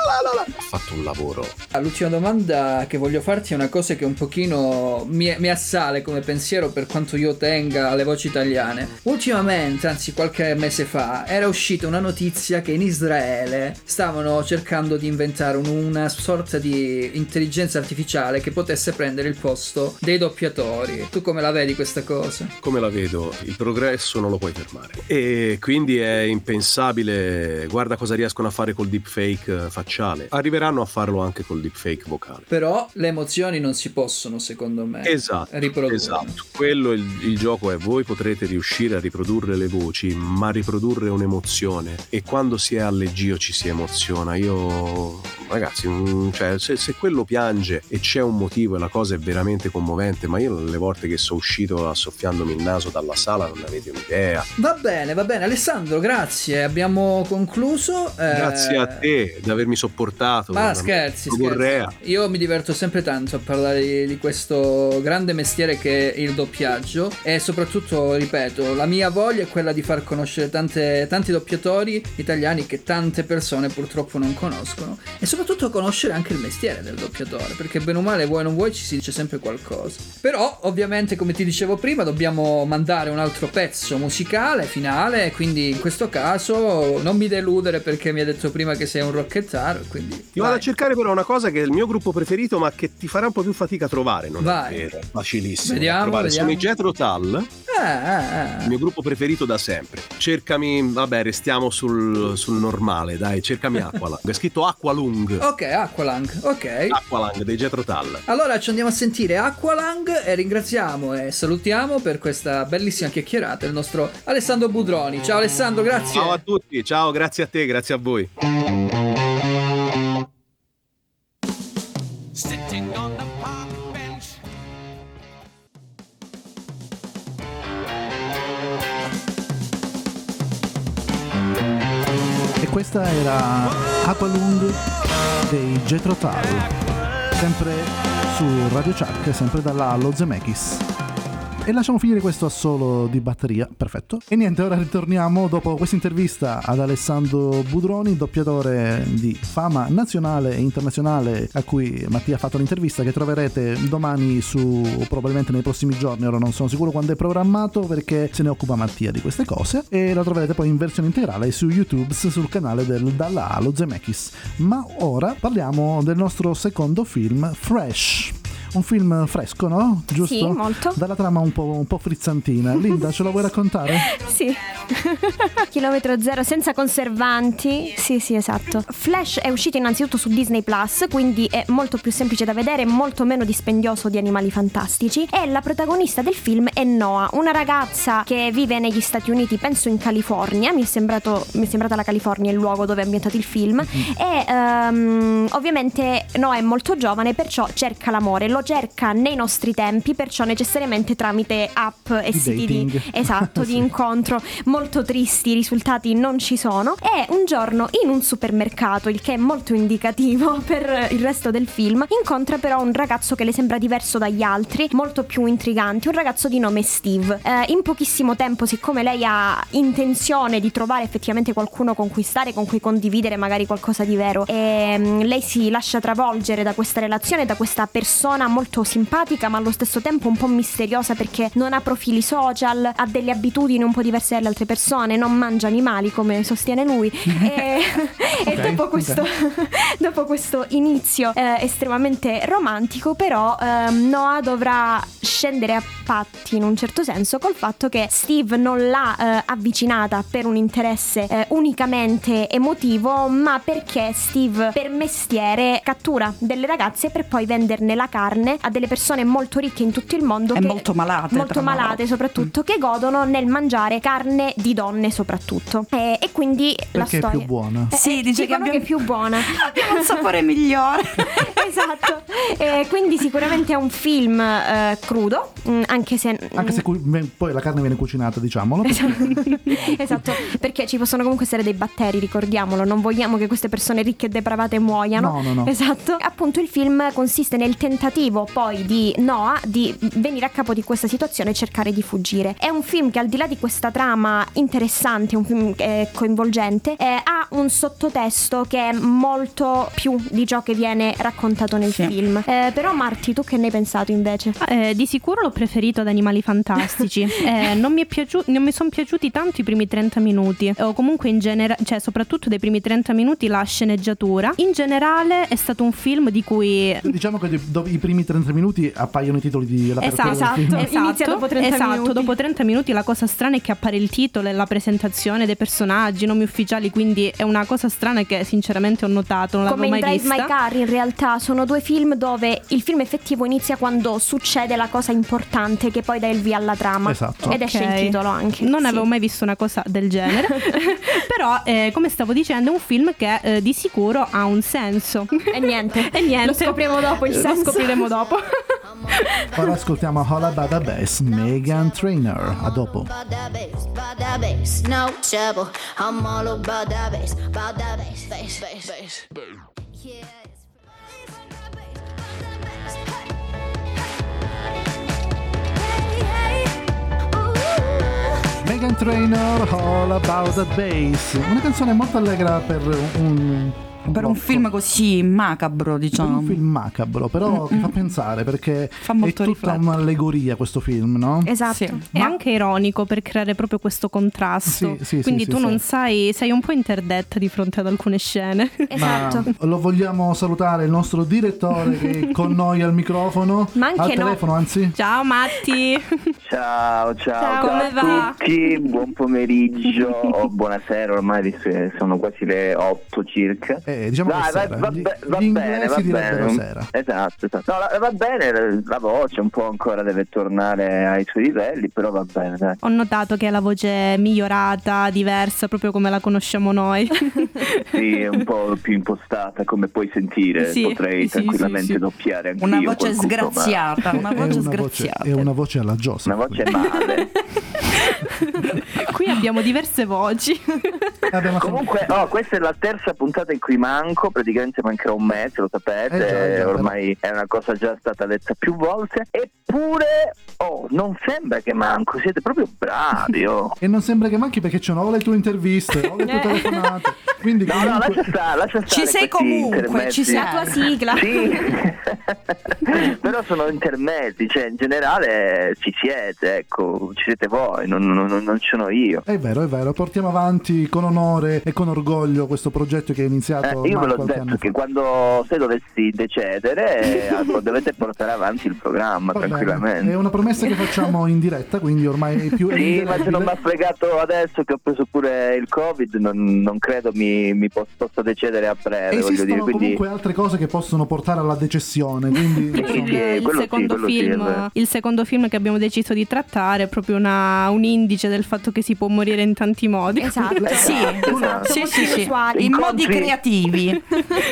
ha fatto un lavoro. L'ultima domanda che voglio farti è una cosa che un pochino mi, mi, assale come pensiero per quanto io tenga alle voci italiane. Ultimamente, anzi qualche mese fa, era uscita una notizia che in Israele stavano cercando di inventare un, una sorta di intelligenza artificiale che potesse prendere il posto dei doppiatori. Tu come la vedi questa cosa? Come la vedo? Il progresso non lo puoi fermare. E quindi è impensabile. Guarda cosa riescono a fare col deepfake facciale facciale. Arriveranno a farlo anche col deepfake vocale. Però le emozioni non si possono, secondo me, esatto, riprodurre. Esatto. Quello il, il gioco è voi potrete riuscire a riprodurre le voci, ma riprodurre un'emozione. E quando si è allegio ci si emoziona. Io ragazzi, mm, cioè, se, se, quello piange e c'è un motivo e la cosa è veramente commovente, ma io le volte che sono uscito assoffiandomi il naso dalla sala non avete un'idea. Va bene, va bene, Alessandro, grazie, abbiamo concluso. Grazie eh... a te di avermi sopportato. Ma scherzi, scherzi. Io mi diverto sempre tanto a parlare di, di questo grande mestiere che è il doppiaggio e soprattutto, ripeto, la mia voglia è quella di far conoscere tante, tanti doppiatori italiani che tante persone purtroppo non conoscono e soprattutto conoscere anche il mestiere del doppiatore, perché bene o male vuoi o non vuoi ci si dice sempre qualcosa. Però ovviamente come ti dicevo prima dobbiamo mandare un altro pezzo musicale finale, quindi in questo caso non mi deludere perché mi hai detto prima che sei un rockettaro, quindi... Ti vado a cercare però una cosa che è il mio gruppo preferito ma che ti farà un po' più fatica a trovare, non vai. è vero? Facilissimo. Vediamo, vediamo. Sono i Jetro Tal. Eh, eh, eh. Il mio gruppo preferito da sempre. Cercami, vabbè, restiamo sul, sul normale, dai, cercami Aqualung. È scritto Aqualung. Ok, Aqualang. Ok. Aqualang dei Jetro Tal. Allora ci andiamo a sentire Aqualang e ringraziamo e salutiamo per questa bellissima chiacchierata il nostro Alessandro Budroni. Ciao Alessandro, grazie. Ciao a tutti, ciao, grazie a te, grazie a voi. E questa era Aqualung dei Jetro Tal, sempre su Radio Chuck, sempre dalla Lo Zemeckis. E lasciamo finire questo assolo di batteria, perfetto. E niente, ora ritorniamo dopo questa intervista ad Alessandro Budroni, doppiatore di fama nazionale e internazionale a cui Mattia ha fatto l'intervista che troverete domani su probabilmente nei prossimi giorni, ora non sono sicuro quando è programmato perché se ne occupa Mattia di queste cose e la troverete poi in versione integrale su YouTube sul canale del Dalla Alo Zemeckis. Ma ora parliamo del nostro secondo film Fresh un film fresco, no? Giusto? Sì, molto. Dalla trama un po', un po frizzantina. Linda, ce la vuoi raccontare? sì. Chilometro zero senza conservanti. Sì, sì, esatto. Flash è uscito innanzitutto su Disney Plus, quindi è molto più semplice da vedere, molto meno dispendioso di animali fantastici. E la protagonista del film è Noah, una ragazza che vive negli Stati Uniti, penso in California. Mi è, sembrato, mi è sembrata la California il luogo dove è ambientato il film. Mm-hmm. E um, ovviamente Noah è molto giovane, perciò cerca l'amore. Lo cerca nei nostri tempi, perciò necessariamente tramite app e di siti di, esatto, sì. di incontro molto tristi, i risultati non ci sono. E un giorno in un supermercato, il che è molto indicativo per il resto del film, incontra però un ragazzo che le sembra diverso dagli altri, molto più intrigante, un ragazzo di nome Steve. Eh, in pochissimo tempo, siccome lei ha intenzione di trovare effettivamente qualcuno con cui stare, con cui condividere magari qualcosa di vero, e, um, lei si lascia travolgere da questa relazione, da questa persona molto simpatica ma allo stesso tempo un po' misteriosa perché non ha profili social, ha delle abitudini un po' diverse dalle altre persone, non mangia animali come sostiene lui e, okay, e dopo, questo, okay. dopo, questo, inizio eh, estremamente romantico però eh, Noah dovrà scendere a patti in un certo senso col fatto che Steve non l'ha eh, avvicinata per un interesse eh, unicamente emotivo ma perché Steve per mestiere cattura delle ragazze per poi venderne la carne a delle persone molto ricche in tutto il mondo e molto malate molto malate soprattutto mm. che godono nel mangiare carne di donne soprattutto. E, e quindi perché la storia è più buona? Eh, sì dice che, abbiamo... che, è più buona. abbiamo un sapore migliore. Esatto. Quindi sicuramente è un film eh, crudo mh, mm, anche se anche se cu- poi la carne viene cucinata diciamolo. Esatto. Perché ci possono comunque essere dei batteri ricordiamolo. Non vogliamo che queste persone ricche e depravate muoiano. No no no. Esatto. Appunto il film consiste nel tentativo poi di Noah di venire a capo di questa situazione e cercare di fuggire. È un film che al di là di questa trama interessante un film eh, coinvolgente eh, ha un sottotesto che è molto più di ciò che viene raccontato nel sì. film. Eh, però Marti tu che ne hai pensato invece? Eh, di sicuro l'ho preferito ad Animali Fantastici. Eh, non mi, piaciu- non mi sono piaciuti tanto i primi 30 minuti. O comunque in generale cioè soprattutto dei primi 30 minuti la sceneggiatura. In generale è stato un film di cui diciamo che do- i primi 30 minuti appaiono i titoli di la esatto, esatto, esatto, inizia dopo 30 esatto, minuti. dopo 30 minuti la cosa strana è che appare il titolo e la presentazione dei personaggi nomi ufficiali quindi è una cosa strana che sinceramente ho notato non come l'avevo mai in Drive vista. My Car in realtà sono due film dove il film effettivo inizia quando succede la cosa importante che poi dà il via alla trama. Esatto. ed esce okay. il titolo anche. Non sì. avevo mai visto una cosa del genere. Però eh, come stavo dicendo è un film che eh, di sicuro ha un senso. E niente. E niente. Lo scopriamo dopo il senso. lo scopriremo dopo. Ora ascoltiamo About the Bass Megan Trainer a dopo. No Megan Trainer All About the Bass. Una canzone molto allegra per un per un film così macabro, diciamo. Per un film macabro, però mm-hmm. che fa pensare perché fa molto è tutta riflettere. un'allegoria questo film, no? Esatto. Sì. È Ma... anche ironico per creare proprio questo contrasto. Sì, sì, Quindi sì, tu sì, non sì. sai, sei un po' interdetta di fronte ad alcune scene. Esatto. Ma lo vogliamo salutare il nostro direttore che è con noi al microfono, Ma anche al no. telefono, anzi. Ciao Matti. Ciao, ciao, Ciao, come ciao va? a tutti, buon pomeriggio o buonasera, ormai sono quasi le 8 circa. Eh, diciamo Dai, che va, sera. va, Gli- va gli bene, inglesi va direbbero bene. sera. Esatto, esatto. No, la- va bene, la voce un po' ancora deve tornare ai suoi livelli, però va bene, dai. Ho notato che la voce è migliorata, diversa, proprio come la conosciamo noi. Sì, è un po' più impostata, come puoi sentire. Sì, Potrei sì, tranquillamente sì, sì. doppiare anche Una voce qualcuno, ma- sgraziata, una È voce una voce, sgraziata. è una voce alla Joseph. Una voce male. Qui abbiamo diverse voci. Comunque, oh, questa è la terza puntata in cui manco, praticamente mancherà un mese, lo sapete, Eh già, già, ormai è una cosa già stata detta più volte, eppure, oh, non sembra che manco, siete proprio bravi, oh. E non sembra che manchi perché c'è o le tue interviste o le tue Eh. telefonate. Quindi No, no, comunque- lascia stare, lascia stare Ci sei comunque, intermezzi. ci sei. La tua sigla. Sì, però sono intermezzi, cioè in generale ci siete, ecco, ci siete voi, non, non, non- non ci sono io. È vero, è vero, portiamo avanti con onore e con orgoglio questo progetto che è iniziato Eh, io ve l'ho detto che quando se dovessi decedere dovete portare avanti il programma Va bene, tranquillamente. È una promessa che facciamo in diretta, quindi ormai è più Sì, ma se non mi ha fregato adesso che ho preso pure il covid non, non credo mi, mi pos- possa decedere a breve, voglio Esistono dire, quindi comunque altre cose che possono portare alla decessione, quindi Sì, insomma, sì, il, sì, secondo sì, è film, il secondo film che abbiamo deciso di trattare è proprio una- un indice del fatto che si può morire in tanti modi. Esatto. Sì, Esatto. sì, sì, sì. Sessuali. in modi Incontri- creativi.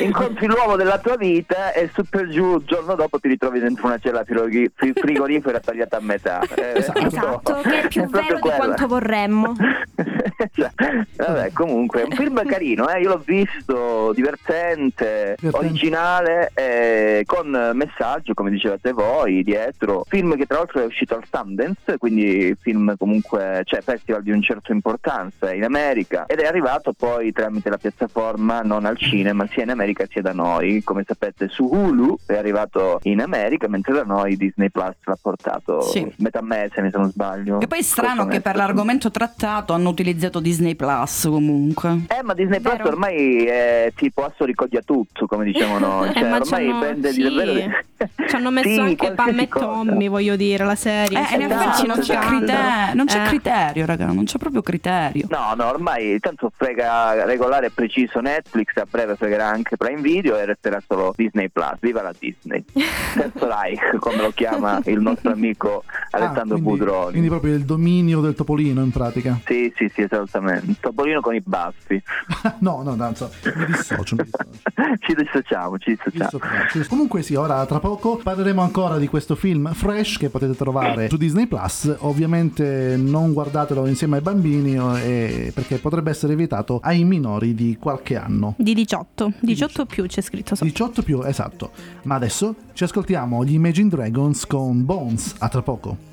incontri l'uomo della tua vita e su per giù il giorno dopo ti ritrovi dentro una cella frigori- fri- frigorifera tagliata a metà. Eh, Esatto. Esatto, che è più proprio vero di quella. quanto vorremmo. Vabbè, comunque, è un film carino. carino, eh? io l'ho visto divertente, divertente. originale, eh, con messaggio, come dicevate voi, dietro. Film che tra l'altro è uscito al Sundance, quindi film comunque, cioè festival di un certo importanza in America ed è arrivato poi tramite la piattaforma non al cinema, sia in America sia da noi. Come sapete su Hulu è arrivato in America, mentre da noi Disney Plus l'ha portato sì. metà mese, se non sbaglio. E poi è strano che per l'argomento trattato hanno utilizzato Disney Plus comunque. Eh, ma Disney Plus ormai è tipo asso ricoglia tutto, come diciamo noi. Cioè, eh, ormai prende sì. davvero. Ci hanno messo sì, anche Pam e Tommy, voglio dire, la serie. Eh, in effetti non c'è, criterio, non c'è eh. criterio, raga, non c'è proprio criterio. No, no, ormai tanto frega regolare e preciso Netflix, a breve fregherà anche Prime Video e resterà solo Disney Plus. Viva la Disney. Terzo like, come lo chiama il nostro amico ah, Alessandro ah, quindi, Budroni. Quindi proprio il dominio del topolino in pratica. Sì, sì, sì, esattamente. Topolino con i baffi. no, no, danza, mi dissocio, mi dissocio. ci dissociamo, ci dissociamo. Comunque sì, ora tra poco parleremo ancora di questo film Fresh che potete trovare su Disney Plus. Ovviamente non guardatelo insieme ai bambini eh, perché potrebbe essere vietato ai minori di qualche anno. Di 18, 18 più c'è scritto sopra. 18 più, esatto. Ma adesso ci ascoltiamo gli Imagine Dragons con Bones. A tra poco.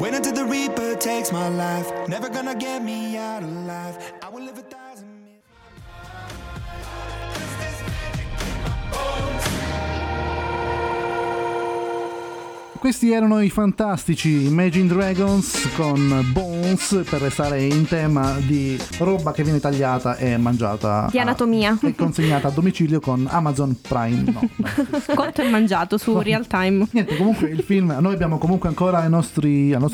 Wait until the Reaper takes my life. Never gonna get me out alive. I will live a thousand. Questi erano i fantastici Imagine Dragons con Bones per restare in tema di roba che viene tagliata e mangiata. Di anatomia. e consegnata a domicilio con Amazon Prime. No, Cotto e mangiato su no. real time. Niente, comunque il film, noi abbiamo comunque ancora al nostro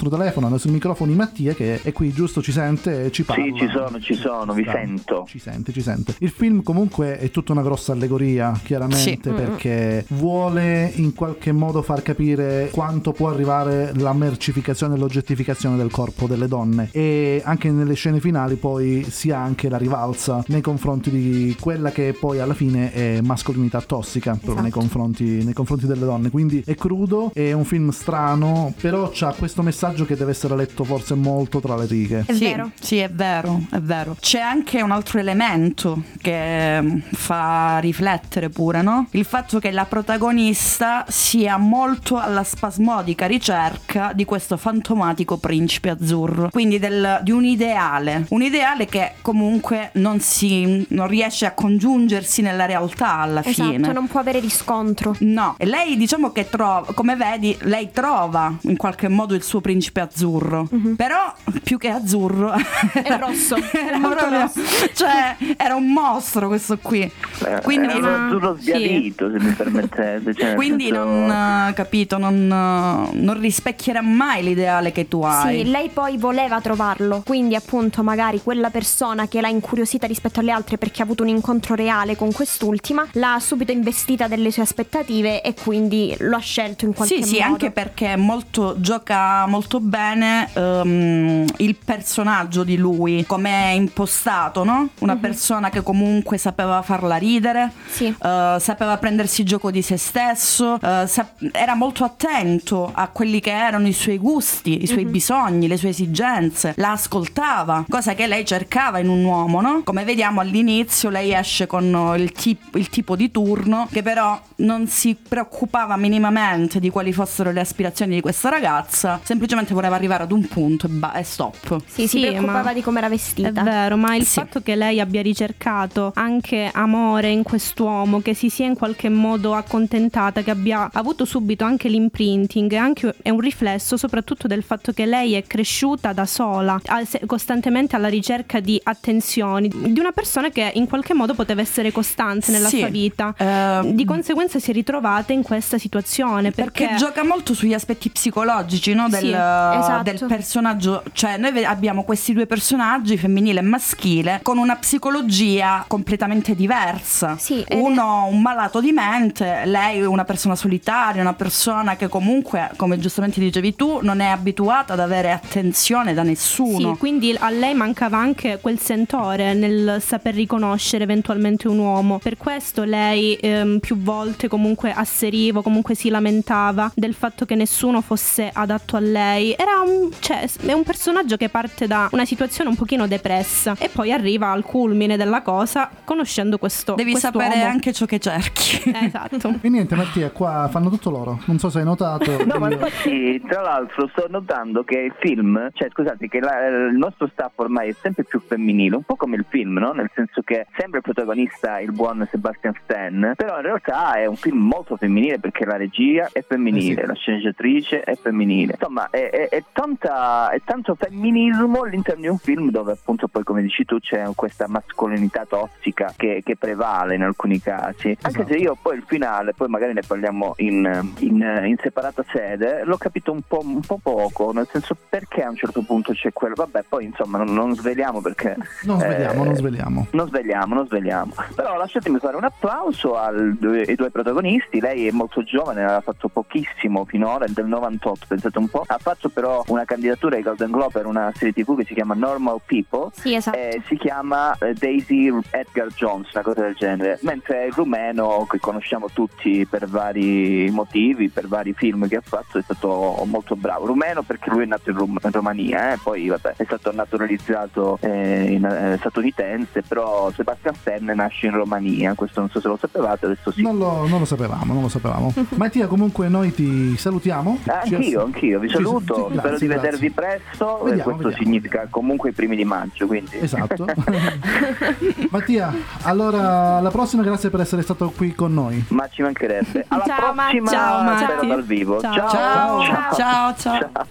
telefono, ai nostri microfoni Mattia che è qui giusto, ci sente e ci parla. Sì, ci sono, ci sono, vi sento. Ci sente, ci sente. Il film comunque è tutta una grossa allegoria, chiaramente, sì. perché vuole in qualche modo far capire quanto può arrivare la mercificazione e l'oggettificazione del corpo delle donne. E anche nelle scene finali poi si ha anche la rivalsa nei confronti di quella che poi alla fine è mascolinità tossica esatto. proprio nei confronti, nei confronti, delle donne. Quindi è crudo è un film strano però ha questo messaggio che deve essere letto forse molto tra le righe. È sì, vero. sì è vero è vero. C'è anche un altro elemento che mm, fa riflettere pure no? il fatto che la protagonista sia molto alla spazio spasmodica ricerca di questo fantomatico principe azzurro, quindi del, di un ideale, un ideale che comunque non, si, non riesce a congiungersi nella realtà alla esatto, fine. non può avere riscontro. No, e lei diciamo che trova, come vedi, lei trova in qualche modo il suo principe azzurro, mm-hmm. però più che azzurro è rosso, era proprio, rosso. cioè era un mostro questo qui. Eh, quindi, era un azzurro sbiadito, sì. se mi permettete. Cioè, quindi senso... non capito, non non rispecchierà mai l'ideale che tu hai. Sì, lei poi voleva trovarlo, quindi appunto magari quella persona che l'ha incuriosita rispetto alle altre perché ha avuto un incontro reale con quest'ultima, l'ha subito investita delle sue aspettative e quindi lo ha scelto in qualche sì, modo. Sì, sì, anche perché molto, gioca molto bene um, il personaggio di lui, come è impostato, no? Una uh-huh. persona che comunque sapeva farla ridere, sì. uh, sapeva prendersi gioco di se stesso, uh, sap- era molto attento attento a quelli che erano i suoi gusti, i suoi mm-hmm. bisogni, le sue esigenze, la ascoltava, cosa che lei cercava in un uomo, no? Come vediamo all'inizio lei esce con il, tip- il tipo di turno che però non si preoccupava minimamente di quali fossero le aspirazioni di questa ragazza, semplicemente voleva arrivare ad un punto e, ba- e stop. Sì, sì, si preoccupava ma... di come era vestita. È vero, ma il sì. fatto che lei abbia ricercato anche amore in quest'uomo, che si sia in qualche modo accontentata, che abbia avuto subito anche l'imprinting Painting è anche è un riflesso soprattutto del fatto che lei è cresciuta da sola, costantemente alla ricerca di attenzioni, di una persona che in qualche modo poteva essere costante nella sì, sua vita. Uh, di conseguenza si è ritrovata in questa situazione. Perché, perché gioca molto sugli aspetti psicologici no? del, sì, esatto. del, personaggio. Cioè, noi abbiamo questi due personaggi, femminile e maschile, con una psicologia completamente diversa. Sì, Uno un malato di mente, lei una persona solitaria, una persona che comunque comunque, come giustamente dicevi tu, non è abituata ad avere attenzione da nessuno. Sì, quindi a lei mancava anche quel sentore nel saper riconoscere eventualmente un uomo. Per questo lei ehm, più volte comunque asseriva, comunque si lamentava del fatto che nessuno fosse adatto a lei. Era un, cioè, è un personaggio che parte da una situazione un pochino depressa e poi arriva al culmine della cosa conoscendo questo Devi quest'uomo. sapere anche ciò che cerchi. Eh, esatto. E niente Mattia, qua fanno tutto loro. Non so se hai notato. No, ma infatti, tra l'altro, sto notando che il film, cioè scusate, che la- il nostro staff ormai è sempre più femminile, un po' come il film, no? Nel senso che sembra il protagonista il buon Sebastian Stan, però in realtà è un film molto femminile perché la regia è femminile, Eh sì. la sceneggiatrice è femminile. Insomma, è, è- è tanta- è tanto femminismo all'interno di un film dove appunto poi, come dici tu, c'è questa mascolinità tossica che, che prevale in alcuni casi. Anche Esatto. se io poi il finale, poi magari ne parliamo in, in- in separata sede, l'ho capito un po', un po' poco, nel senso perché a un certo punto c'è quello, vabbè poi insomma non, non sveliamo perché... Non sveliamo, eh, non sveliamo. Non svegliamo, non svegliamo. Però lasciatemi fare un applauso al ai due protagonisti. Lei è molto giovane, ha fatto pochissimo finora, è del 98, pensate un po'. Ha fatto però una candidatura ai Golden Globe per una serie TV che si chiama Normal People. Sì, esatto. Eh, si chiama eh, Daisy Edgar Jones, una cosa del genere. Mentre il rumeno, che conosciamo tutti per vari motivi, per vari film che ha fatto, è stato molto bravo. Rumeno perché lui è nato in, Rum- in Romania, eh, poi vabbè, è stato naturalizzato eh, in- eh, statunitense, però Sebastian Stan nasce in Romania, questo non so se lo sapevate, adesso sì. Non lo, non lo sapevamo, non lo sapevamo. Mattia, comunque noi ti salutiamo. Ah, Ci Anch'io, ass- anch'io, vi ci- saluto, sì, spero grazie, di grazie. vedervi presto, e Vediamo, questo vediamo. significa comunque i primi di maggio, quindi... Esatto. Mattia, allora la prossima grazie per essere stato qui con noi. Ma ci mancherebbe. Alla Ciao, Matti. prossima, Ciao, Matti. spero dal vivo. Ciao. Ciao. Ciao, Ciao. ciao, ciao.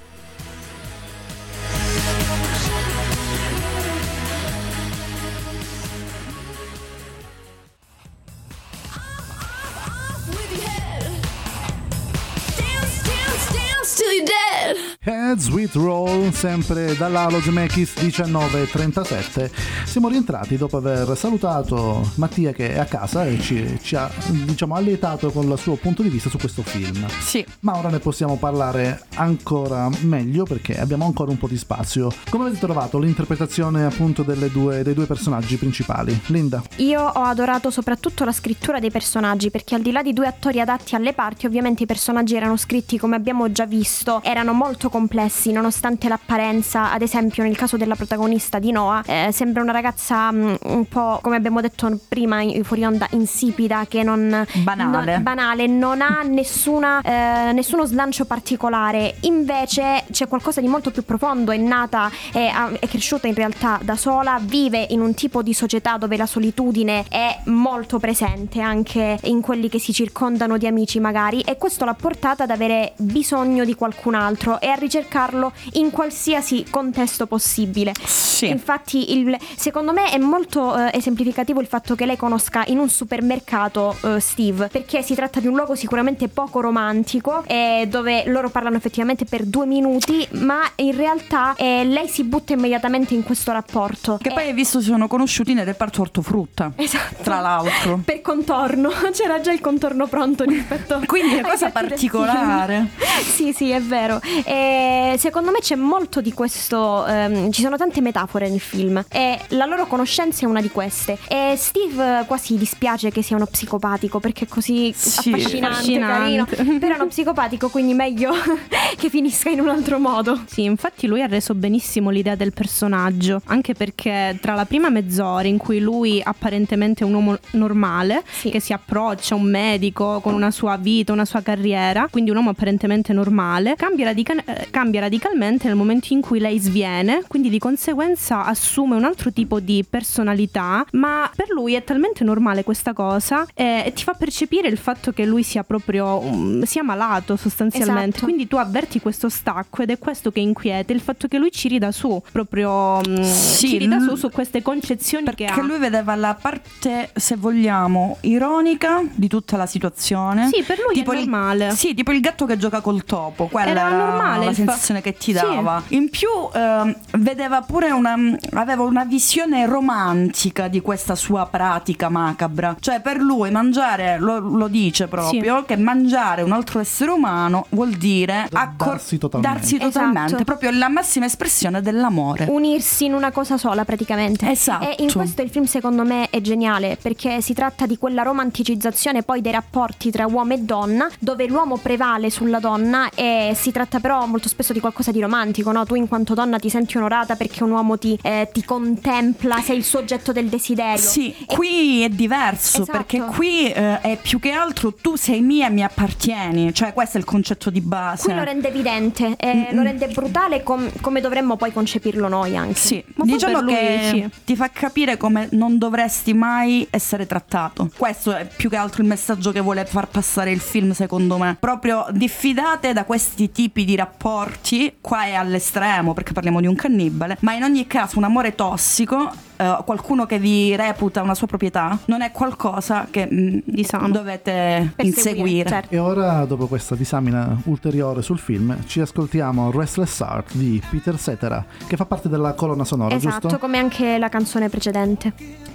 With Roll, sempre dall'Alo Zemeckis 1937. Siamo rientrati dopo aver salutato Mattia che è a casa e ci, ci ha diciamo allietato con il suo punto di vista su questo film. Sì. Ma ora ne possiamo parlare ancora meglio perché abbiamo ancora un po' di spazio. Come avete trovato l'interpretazione appunto delle due- dei due personaggi principali? Linda? Io ho adorato soprattutto la scrittura dei personaggi perché al di là di due attori adatti alle parti, ovviamente i personaggi erano scritti come abbiamo già visto, erano molto complessi nonostante l'apparenza, ad esempio nel caso della protagonista di Noah, eh, sembra una ragazza mm, un po' come abbiamo detto prima in- fuori onda insipida che non Banale. non- banale, non ha nessuna, eh, nessuno slancio particolare. Invece c'è qualcosa di molto più profondo. È nata, è, è cresciuta in realtà da sola, vive in un tipo di società dove la solitudine è molto presente anche in quelli che si circondano di amici, magari. E questo l'ha portata ad avere bisogno di qualcun altro e a ricercarlo in qualsiasi contesto possibile. Sì. Infatti, il- secondo me è molto eh, esemplificativo il fatto che lei conosca in un supermercato eh, Steve, perché si tratta di un luogo sicuramente poco romantico, eh, dove loro parlano effettivamente per due minuti, ma in realtà eh, lei si butta immediatamente in questo rapporto. Che Eh, poi hai visto si sono conosciuti nel reparto ortofrutta. Esatto. Tra l'altro. Per contorno, c'era già il contorno pronto rispetto Quindi è una cosa particolare. Sì, sì, è vero. E secondo me c'è molto di questo. ehm, ci sono tante metafore nel film. E la loro conoscenza è una di queste. E Steve eh, quasi dispiace che sia uno psicopatico perché è così Sì, affascinante, affascinante. carino. Però è uno psicopatico, quindi meglio che finisca in un altro modo. Sì, infatti lui ha reso benissimo l'idea del personaggio, anche perché tra la prima mezz'ora in cui lui apparentemente è un uomo normale, Sì. che si approccia a un medico con una sua vita, una sua carriera, quindi un uomo apparentemente normale, cambia, radica- eh, cambia radicalmente nel momento in cui lei sviene, quindi di conseguenza assume un altro tipo di personalità, ma per lui è talmente normale questa cosa eh, e ti fa percepire il fatto che lui sia proprio um, sia malato sostanzialmente. Esatto. Quindi tu avverti questo stacco ed è questo che inquieta, il fatto che lui ci rida su, proprio mm, Sì, ci rida su su queste concezioni che Perché ha. lui vedeva la parte, se vogliamo, ironica di tutta la situazione. Sì, per lui è il- normale. sì, tipo il gatto che gioca col topo. Quella Era normale la il soddisfazione che ti dava. Sì. In più eh, vedeva pure una aveva una visione romantica di questa sua pratica macabra. Cioè per lui mangiare lo, lo dice proprio sì. che mangiare un altro essere umano vuol dire accor- darsi totalmente. Darsi totalmente, esatto. proprio la massima espressione dell'amore. Unirsi in una cosa sola praticamente. Esatto. E in questo il film secondo me è geniale perché si tratta di quella romanticizzazione poi dei rapporti tra uomo e donna dove l'uomo prevale sulla donna e si tratta però molto spesso di qualcosa di romantico, no? Tu in quanto donna ti senti onorata perché un uomo ti, eh, ti contempla, sei il soggetto del desiderio. Sì, e... qui è diverso esatto. perché qui eh, è più che altro tu sei mia e mi appartieni, cioè questo è il concetto di base. Qui lo rende evidente, eh, lo rende brutale com- come dovremmo poi concepirlo noi anche. Sì, Ma diciamo lui, che sì. ti fa capire come non dovresti mai essere trattato. Questo è più che altro il messaggio che vuole far passare il film secondo me. Proprio diffidate da questi tipi di rapporti, qua è all'estremo perché parliamo di un cannibale, ma in ogni caso un amore tossico uh, qualcuno che vi reputa una sua proprietà non è qualcosa che mh, mm, dovete inseguire. Certo. E ora, dopo questa disamina ulteriore sul film, ci ascoltiamo Restless Heart di Peter Cetera, che fa parte della colonna sonora, esatto, giusto? come anche la canzone precedente.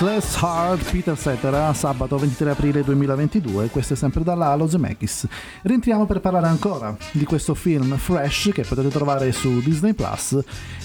Restless Heart, Peter Cetera, sabato 23 aprile 2022, questo è sempre dalla Halo Zemeckis. Rientriamo per parlare ancora di questo film Fresh che potete trovare su Disney Plus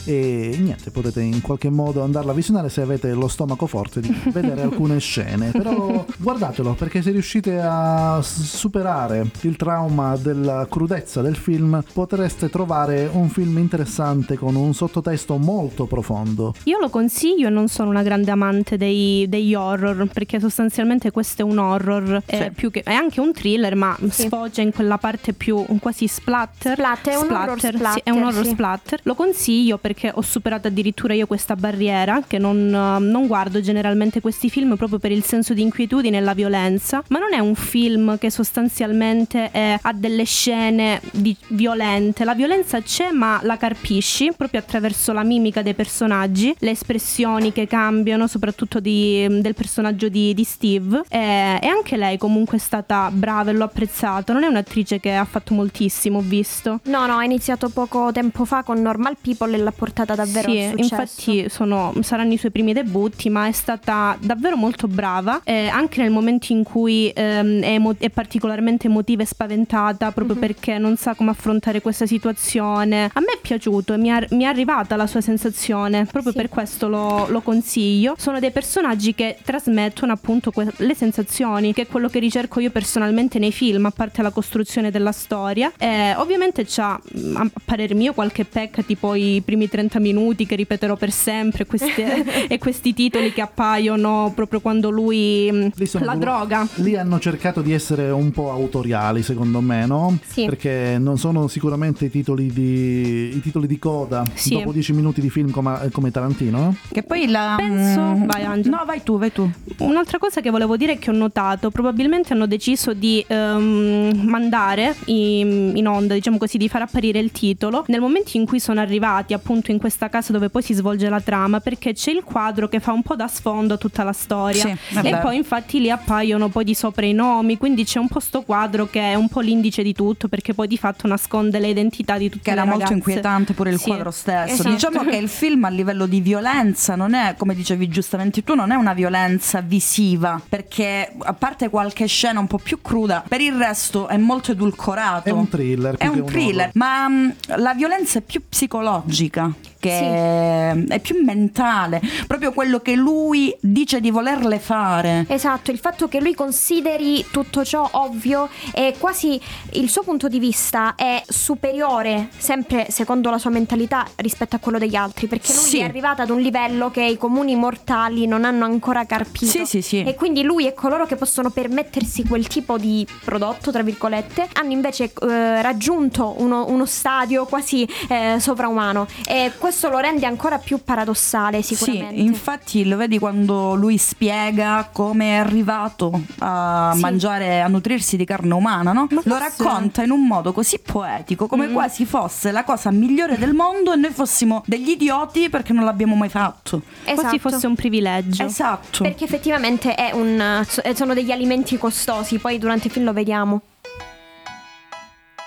e niente, potete in qualche modo andarla a visionare se avete lo stomaco forte di vedere alcune scene, però guardatelo perché se riuscite a superare il trauma della crudezza del film potreste trovare un film interessante con un sottotesto molto profondo. Io lo consiglio non sono una grande amante dei, degli horror perché sostanzialmente questo è un horror, sì. è, che, è, anche un thriller ma sì. sfoggia in quella parte più quasi splatter. Splatter, è un horror splatter. Sì, è un horror splatter. Lo consiglio perché perché ho superato addirittura io questa barriera, che non, non, guardo generalmente questi film proprio per il senso di inquietudine e la violenza, ma non è un film che sostanzialmente è, ha delle scene di, violente. La violenza c'è, ma la carpisci proprio attraverso la mimica dei personaggi, le espressioni che cambiano, soprattutto di, del personaggio di, di Steve. E, e, anche lei comunque è stata brava e l'ho apprezzato. Non è un'attrice che ha fatto moltissimo, ho visto. No, no, ha iniziato poco tempo fa con Normal People e l'ha portata davvero sì, infatti sono, saranno i suoi primi debutti, ma è stata davvero molto brava, eh, anche nel momento in cui ehm, è, emo- è, particolarmente emotiva e spaventata, proprio mm-hmm. perché non sa come affrontare questa situazione. A me è piaciuto e mi, è, mi è arrivata la sua sensazione, proprio sì. per questo lo, lo, consiglio. Sono dei personaggi che trasmettono appunto que- le sensazioni, che è quello che ricerco io personalmente nei film, a parte la costruzione della storia. Eh, ovviamente c'ha, a parer mio, qualche pecca, tipo i primi 30 minuti che ripeterò per sempre queste, e questi titoli che appaiono proprio quando lui mm, la due, droga. Lì hanno cercato di essere un po' autoriali secondo me, no? Sì. Perché non sono sicuramente i titoli di, i titoli di coda sì. dopo 10 minuti di film come, come Tarantino. No? Che poi la... Penso... Mm, vai Angelo. No, vai tu, vai tu. Un'altra cosa che volevo dire è che ho notato, probabilmente hanno deciso di um, mandare in, in onda, diciamo così, di far apparire il titolo nel momento in cui sono arrivati appunto in questa casa dove poi si svolge la trama perché c'è il quadro che fa un po' da sfondo a tutta la storia sì, e poi infatti lì appaiono poi di sopra i nomi quindi c'è un po' sto quadro che è un po' l'indice di tutto perché poi di fatto nasconde le identità di le ragazze che era molto inquietante pure il sì, quadro stesso esatto. diciamo che il film a livello di violenza non è come dicevi giustamente tu non è una violenza visiva perché a parte qualche scena un po' più cruda per il resto è molto edulcorato. È un thriller è un thriller ma mh, la violenza è più psicologica che sì. è più mentale, proprio quello che lui dice di volerle fare. Esatto, il fatto che lui consideri tutto ciò ovvio e quasi il suo punto di vista è superiore, sempre secondo la sua mentalità, rispetto a quello degli altri, perché lui sì. è arrivato ad un livello che i comuni mortali non hanno ancora carpito. Sì, sì, sì. E quindi lui e coloro che possono permettersi quel tipo di prodotto, tra virgolette, hanno invece eh, raggiunto uno, uno stadio quasi eh, sovraumano. E questo lo rende ancora più paradossale, sicuramente. Sì, infatti lo vedi quando lui spiega come è arrivato a Sì. mangiare, a nutrirsi di carne umana, no? Ma Lo forse- racconta in un modo così poetico, come Mm. quasi fosse la cosa migliore del mondo e noi fossimo degli idioti perché non l'abbiamo mai fatto. Esatto. Quasi fosse un privilegio. Esatto. Perché effettivamente è un, so- sono degli alimenti costosi, poi durante il film lo vediamo.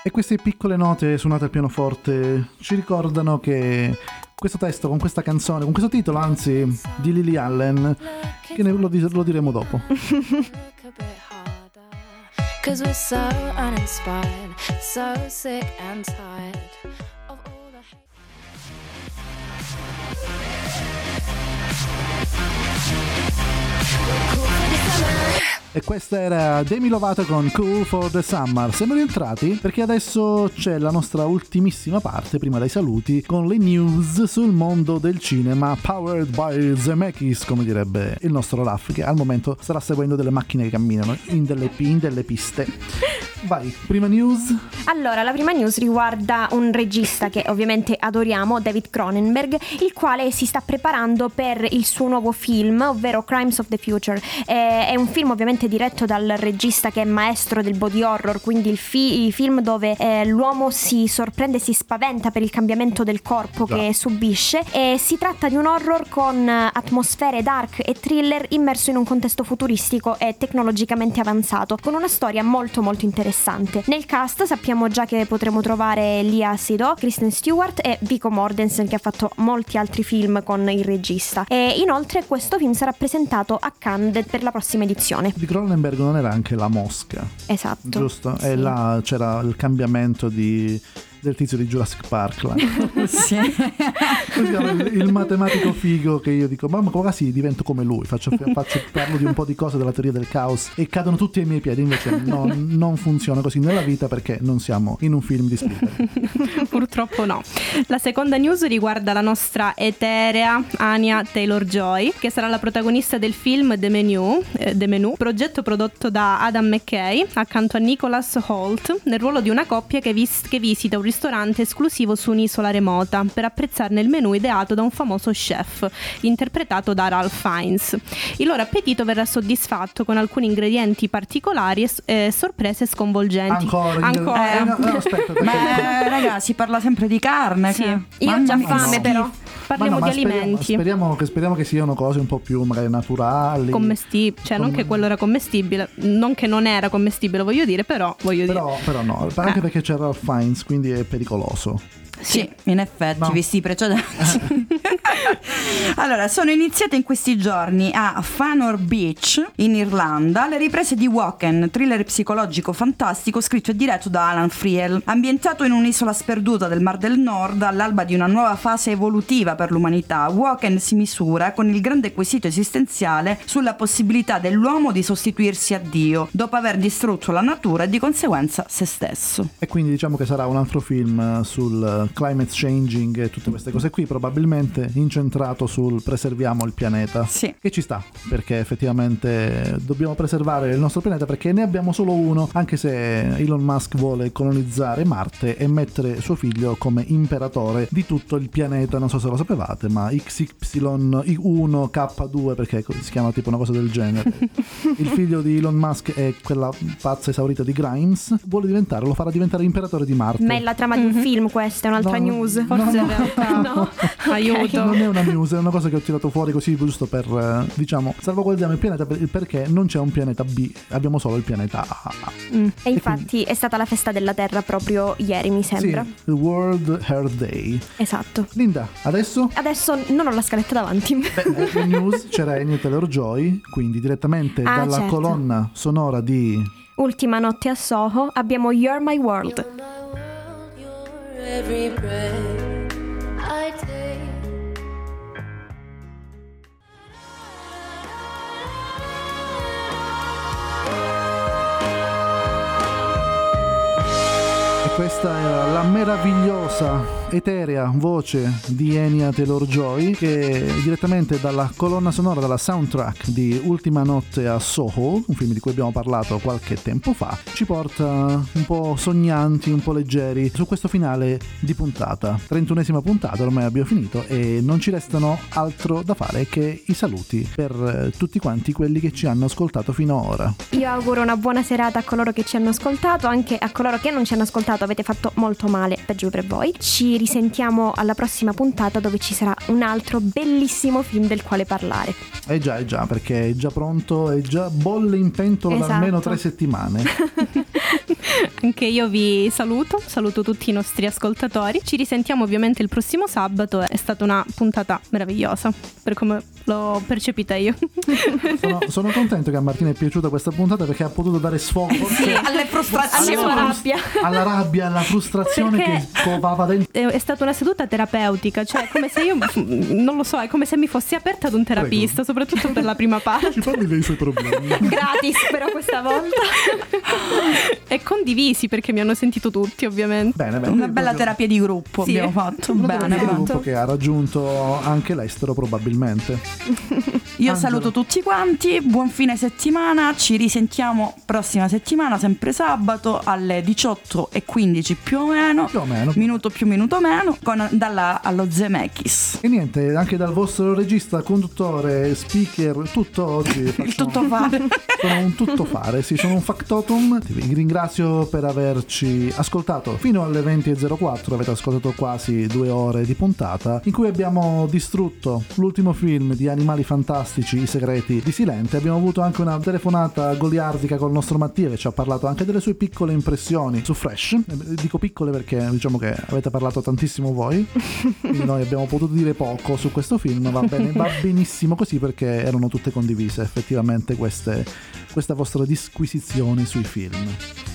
E queste piccole note suonate al pianoforte ci ricordano che questo testo con questa canzone, con questo titolo anzi di Lily Allen, che lo, lo diremo dopo. Cause we're so uninspired, so sick and tired E questa era Demi Lovato con Cool for the Summer. Siamo rientrati perché adesso c'è la nostra ultimissima parte, prima dei saluti, con le news sul mondo del cinema, powered by Zemeckis, come direbbe il nostro Raff, che al momento starà seguendo delle macchine che camminano in delle, in delle piste. Vai, prima news. Allora, la prima news riguarda un regista che ovviamente adoriamo, David Cronenberg, il quale si sta preparando per il suo nuovo film, ovvero Crimes of the Future. Eh, è un film ovviamente diretto dal regista che è maestro del body horror, quindi il, fi- il film dove eh, l'uomo si sorprende e si spaventa per il cambiamento del corpo Già. che subisce. E si tratta di un horror con eh, atmosfere dark e thriller immerso in un contesto futuristico e tecnologicamente avanzato, con una storia molto molto interessante. Nel cast sappiamo già che potremo trovare Lia Seydoux, Kristen Stewart e Vico Mortensen che ha fatto molti altri film con il regista. E inoltre questo film sarà presentato a Cannes per la prossima edizione. Di Cronenberg non era anche La Mosca, Esatto. giusto? Sì. E là c'era il cambiamento di- del tizio di Jurassic Park. là. Sì. Il, il matematico figo che io dico mamma quasi divento come lui faccio, faccio- parlo di un po' di cose della teoria del caos e cadono tutti ai miei piedi invece no, non funziona così nella vita perché non siamo in un film di Spielberg Purtroppo no. La seconda news riguarda la nostra eterea Anya Taylor-Joy, che sarà la protagonista del film The Menu, eh, The Menu, progetto prodotto da Adam McKay accanto a Nicholas Holt, nel ruolo di una coppia che, vis- che visita un ristorante esclusivo su un'isola remota per apprezzarne il menù ideato da un famoso chef, interpretato da Ralph Fiennes. Il loro appetito verrà soddisfatto con alcuni ingredienti particolari e s- e sorprese sconvolgenti. ancora, Ancora. Eh, no, no, aspetta perché- Ma eh, raga, si parla sempre di carne. Sì. che- Io ho già fame che però. Parliamo Ma no, di speriamo- alimenti. speriamo, che, speriamo che siano cose un po' più magari naturali commestibile, cioè non che quello era commestibile, non che non era commestibile, voglio dire, però voglio dire. però, però no anche Eh. perché c'è Ralph Fiennes quindi è pericoloso Sì, in effetti, No. visti i precedenti. allora, sono iniziate in questi giorni a Fanor Beach, in Irlanda, le riprese di Woken, thriller psicologico fantastico scritto e diretto da Alan Friel. Ambientato in un'isola sperduta del Mar del Nord, all'alba di una nuova fase evolutiva per l'umanità, Woken si misura con il grande quesito esistenziale sulla possibilità dell'uomo di sostituirsi a Dio, dopo aver distrutto la natura e di conseguenza se stesso. e quindi diciamo che sarà un altro film eh, sul climate changing e tutte queste cose qui probabilmente incentrato sul preserviamo il pianeta. Sì. che ci sta perché effettivamente dobbiamo preservare il nostro pianeta perché ne abbiamo solo uno anche se Elon Musk vuole colonizzare Marte e mettere suo figlio come imperatore di tutto il pianeta. Non so se lo sapevate ma XY1 K2 perché si chiama tipo una cosa del genere. Il figlio di Elon Musk è quella pazza esaurita di Grimes. Vuole diventare lo farà diventare imperatore di Marte. Ma è la trama di un film questa, è un'altra No, news. no, Forse no. in realtà No. aiuto. non è una news, è una cosa che ho tirato fuori così giusto per, eh, diciamo, salvaguardiamo il pianeta per- perché non c'è un pianeta B, abbiamo solo il pianeta A. E infatti è stata la festa della Terra proprio ieri, mi sembra. Sì, il World Hair Day. Esatto. Linda, adesso Adesso non ho la scaletta davanti. beh, le news c'era Anya Taylor-Joy, quindi direttamente Ah, dalla certo. colonna sonora di Ultima notte a Soho abbiamo You're My World. my questa era la meravigliosa eterea voce di Enya Taylor-Joy che direttamente dalla colonna sonora, dalla soundtrack di Ultima notte a Soho, un film di cui abbiamo parlato qualche tempo fa, ci porta un po' sognanti, un po' leggeri su questo finale di puntata. 31esima puntata, ormai abbiamo finito e non ci restano altro da fare che i saluti per eh, tutti quanti quelli che ci hanno ascoltato fino ad ora. Io auguro una buona serata a coloro che ci hanno ascoltato, anche a coloro che non ci hanno ascoltato avete fatto molto male, peggio per voi. Ci risentiamo alla prossima puntata dove ci sarà un altro bellissimo film del quale parlare. Eh già, eh già, perché è già pronto, è già bolle in pentola da Esatto. almeno tre settimane. Anche io vi saluto, saluto tutti i nostri ascoltatori. Ci risentiamo ovviamente il prossimo sabato. È stata una puntata meravigliosa, per come l'ho percepita io. Sono, sono contento che a Martina è piaciuta questa puntata perché ha potuto dare sfogo forse alle frustrazioni. Alla rabbia. alla rabbia, alla frustrazione Perché- che covava dentro. È stata una seduta terapeutica, cioè come se io, non lo so, è come se mi fossi aperta ad un terapista, soprattutto per la prima parte. Ci parli dei suoi problemi. Gratis però questa volta. E condivisi perché mi hanno sentito tutti, ovviamente. Bene, bene. Una bella terapia di gruppo Sì. abbiamo fatto. Una Bene, terapia di gruppo che ha raggiunto anche l'estero probabilmente. Io Angelo. saluto tutti quanti, buon fine settimana, ci risentiamo prossima settimana, sempre sabato alle 18.15 più o meno, Più o meno. minuto più minuto meno, con, dalla allo Zemeckis. E niente, anche dal vostro regista, conduttore, speaker, tutto oggi. Il tutto fare. Sono un tuttofare, sì, sono un factotum. Vi ringrazio per averci ascoltato fino alle 20.04. Avete ascoltato quasi due ore di puntata in cui abbiamo distrutto l'ultimo film di Animali Fantastici, I segreti di Silente. Abbiamo avuto anche una telefonata goliardica col nostro Mattia che ci ha parlato anche delle sue piccole impressioni su Fresh. Eh, Dico piccole perché diciamo che avete parlato tantissimo voi. Noi abbiamo potuto dire poco su questo film, va bene, va benissimo così perché erano tutte condivise effettivamente queste, questa vostra disquisizione sui film.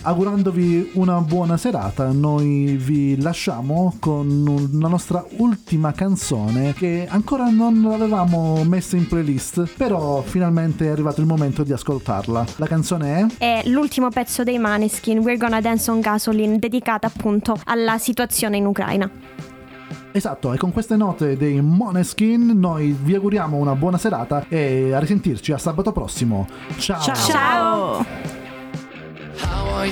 Augurandovi una buona serata, noi vi lasciamo con la nostra ultima canzone che ancora non l'avevamo messa in playlist, però finalmente è arrivato il momento di ascoltarla. La canzone è È l'ultimo pezzo dei Maneskin, We're Gonna Dance on Gasoline, dedicata appunto alla situazione in Ucraina. Esatto, e con queste note dei Moneskin noi vi auguriamo una buona serata e a risentirci a sabato prossimo. Ciao! Ciao! How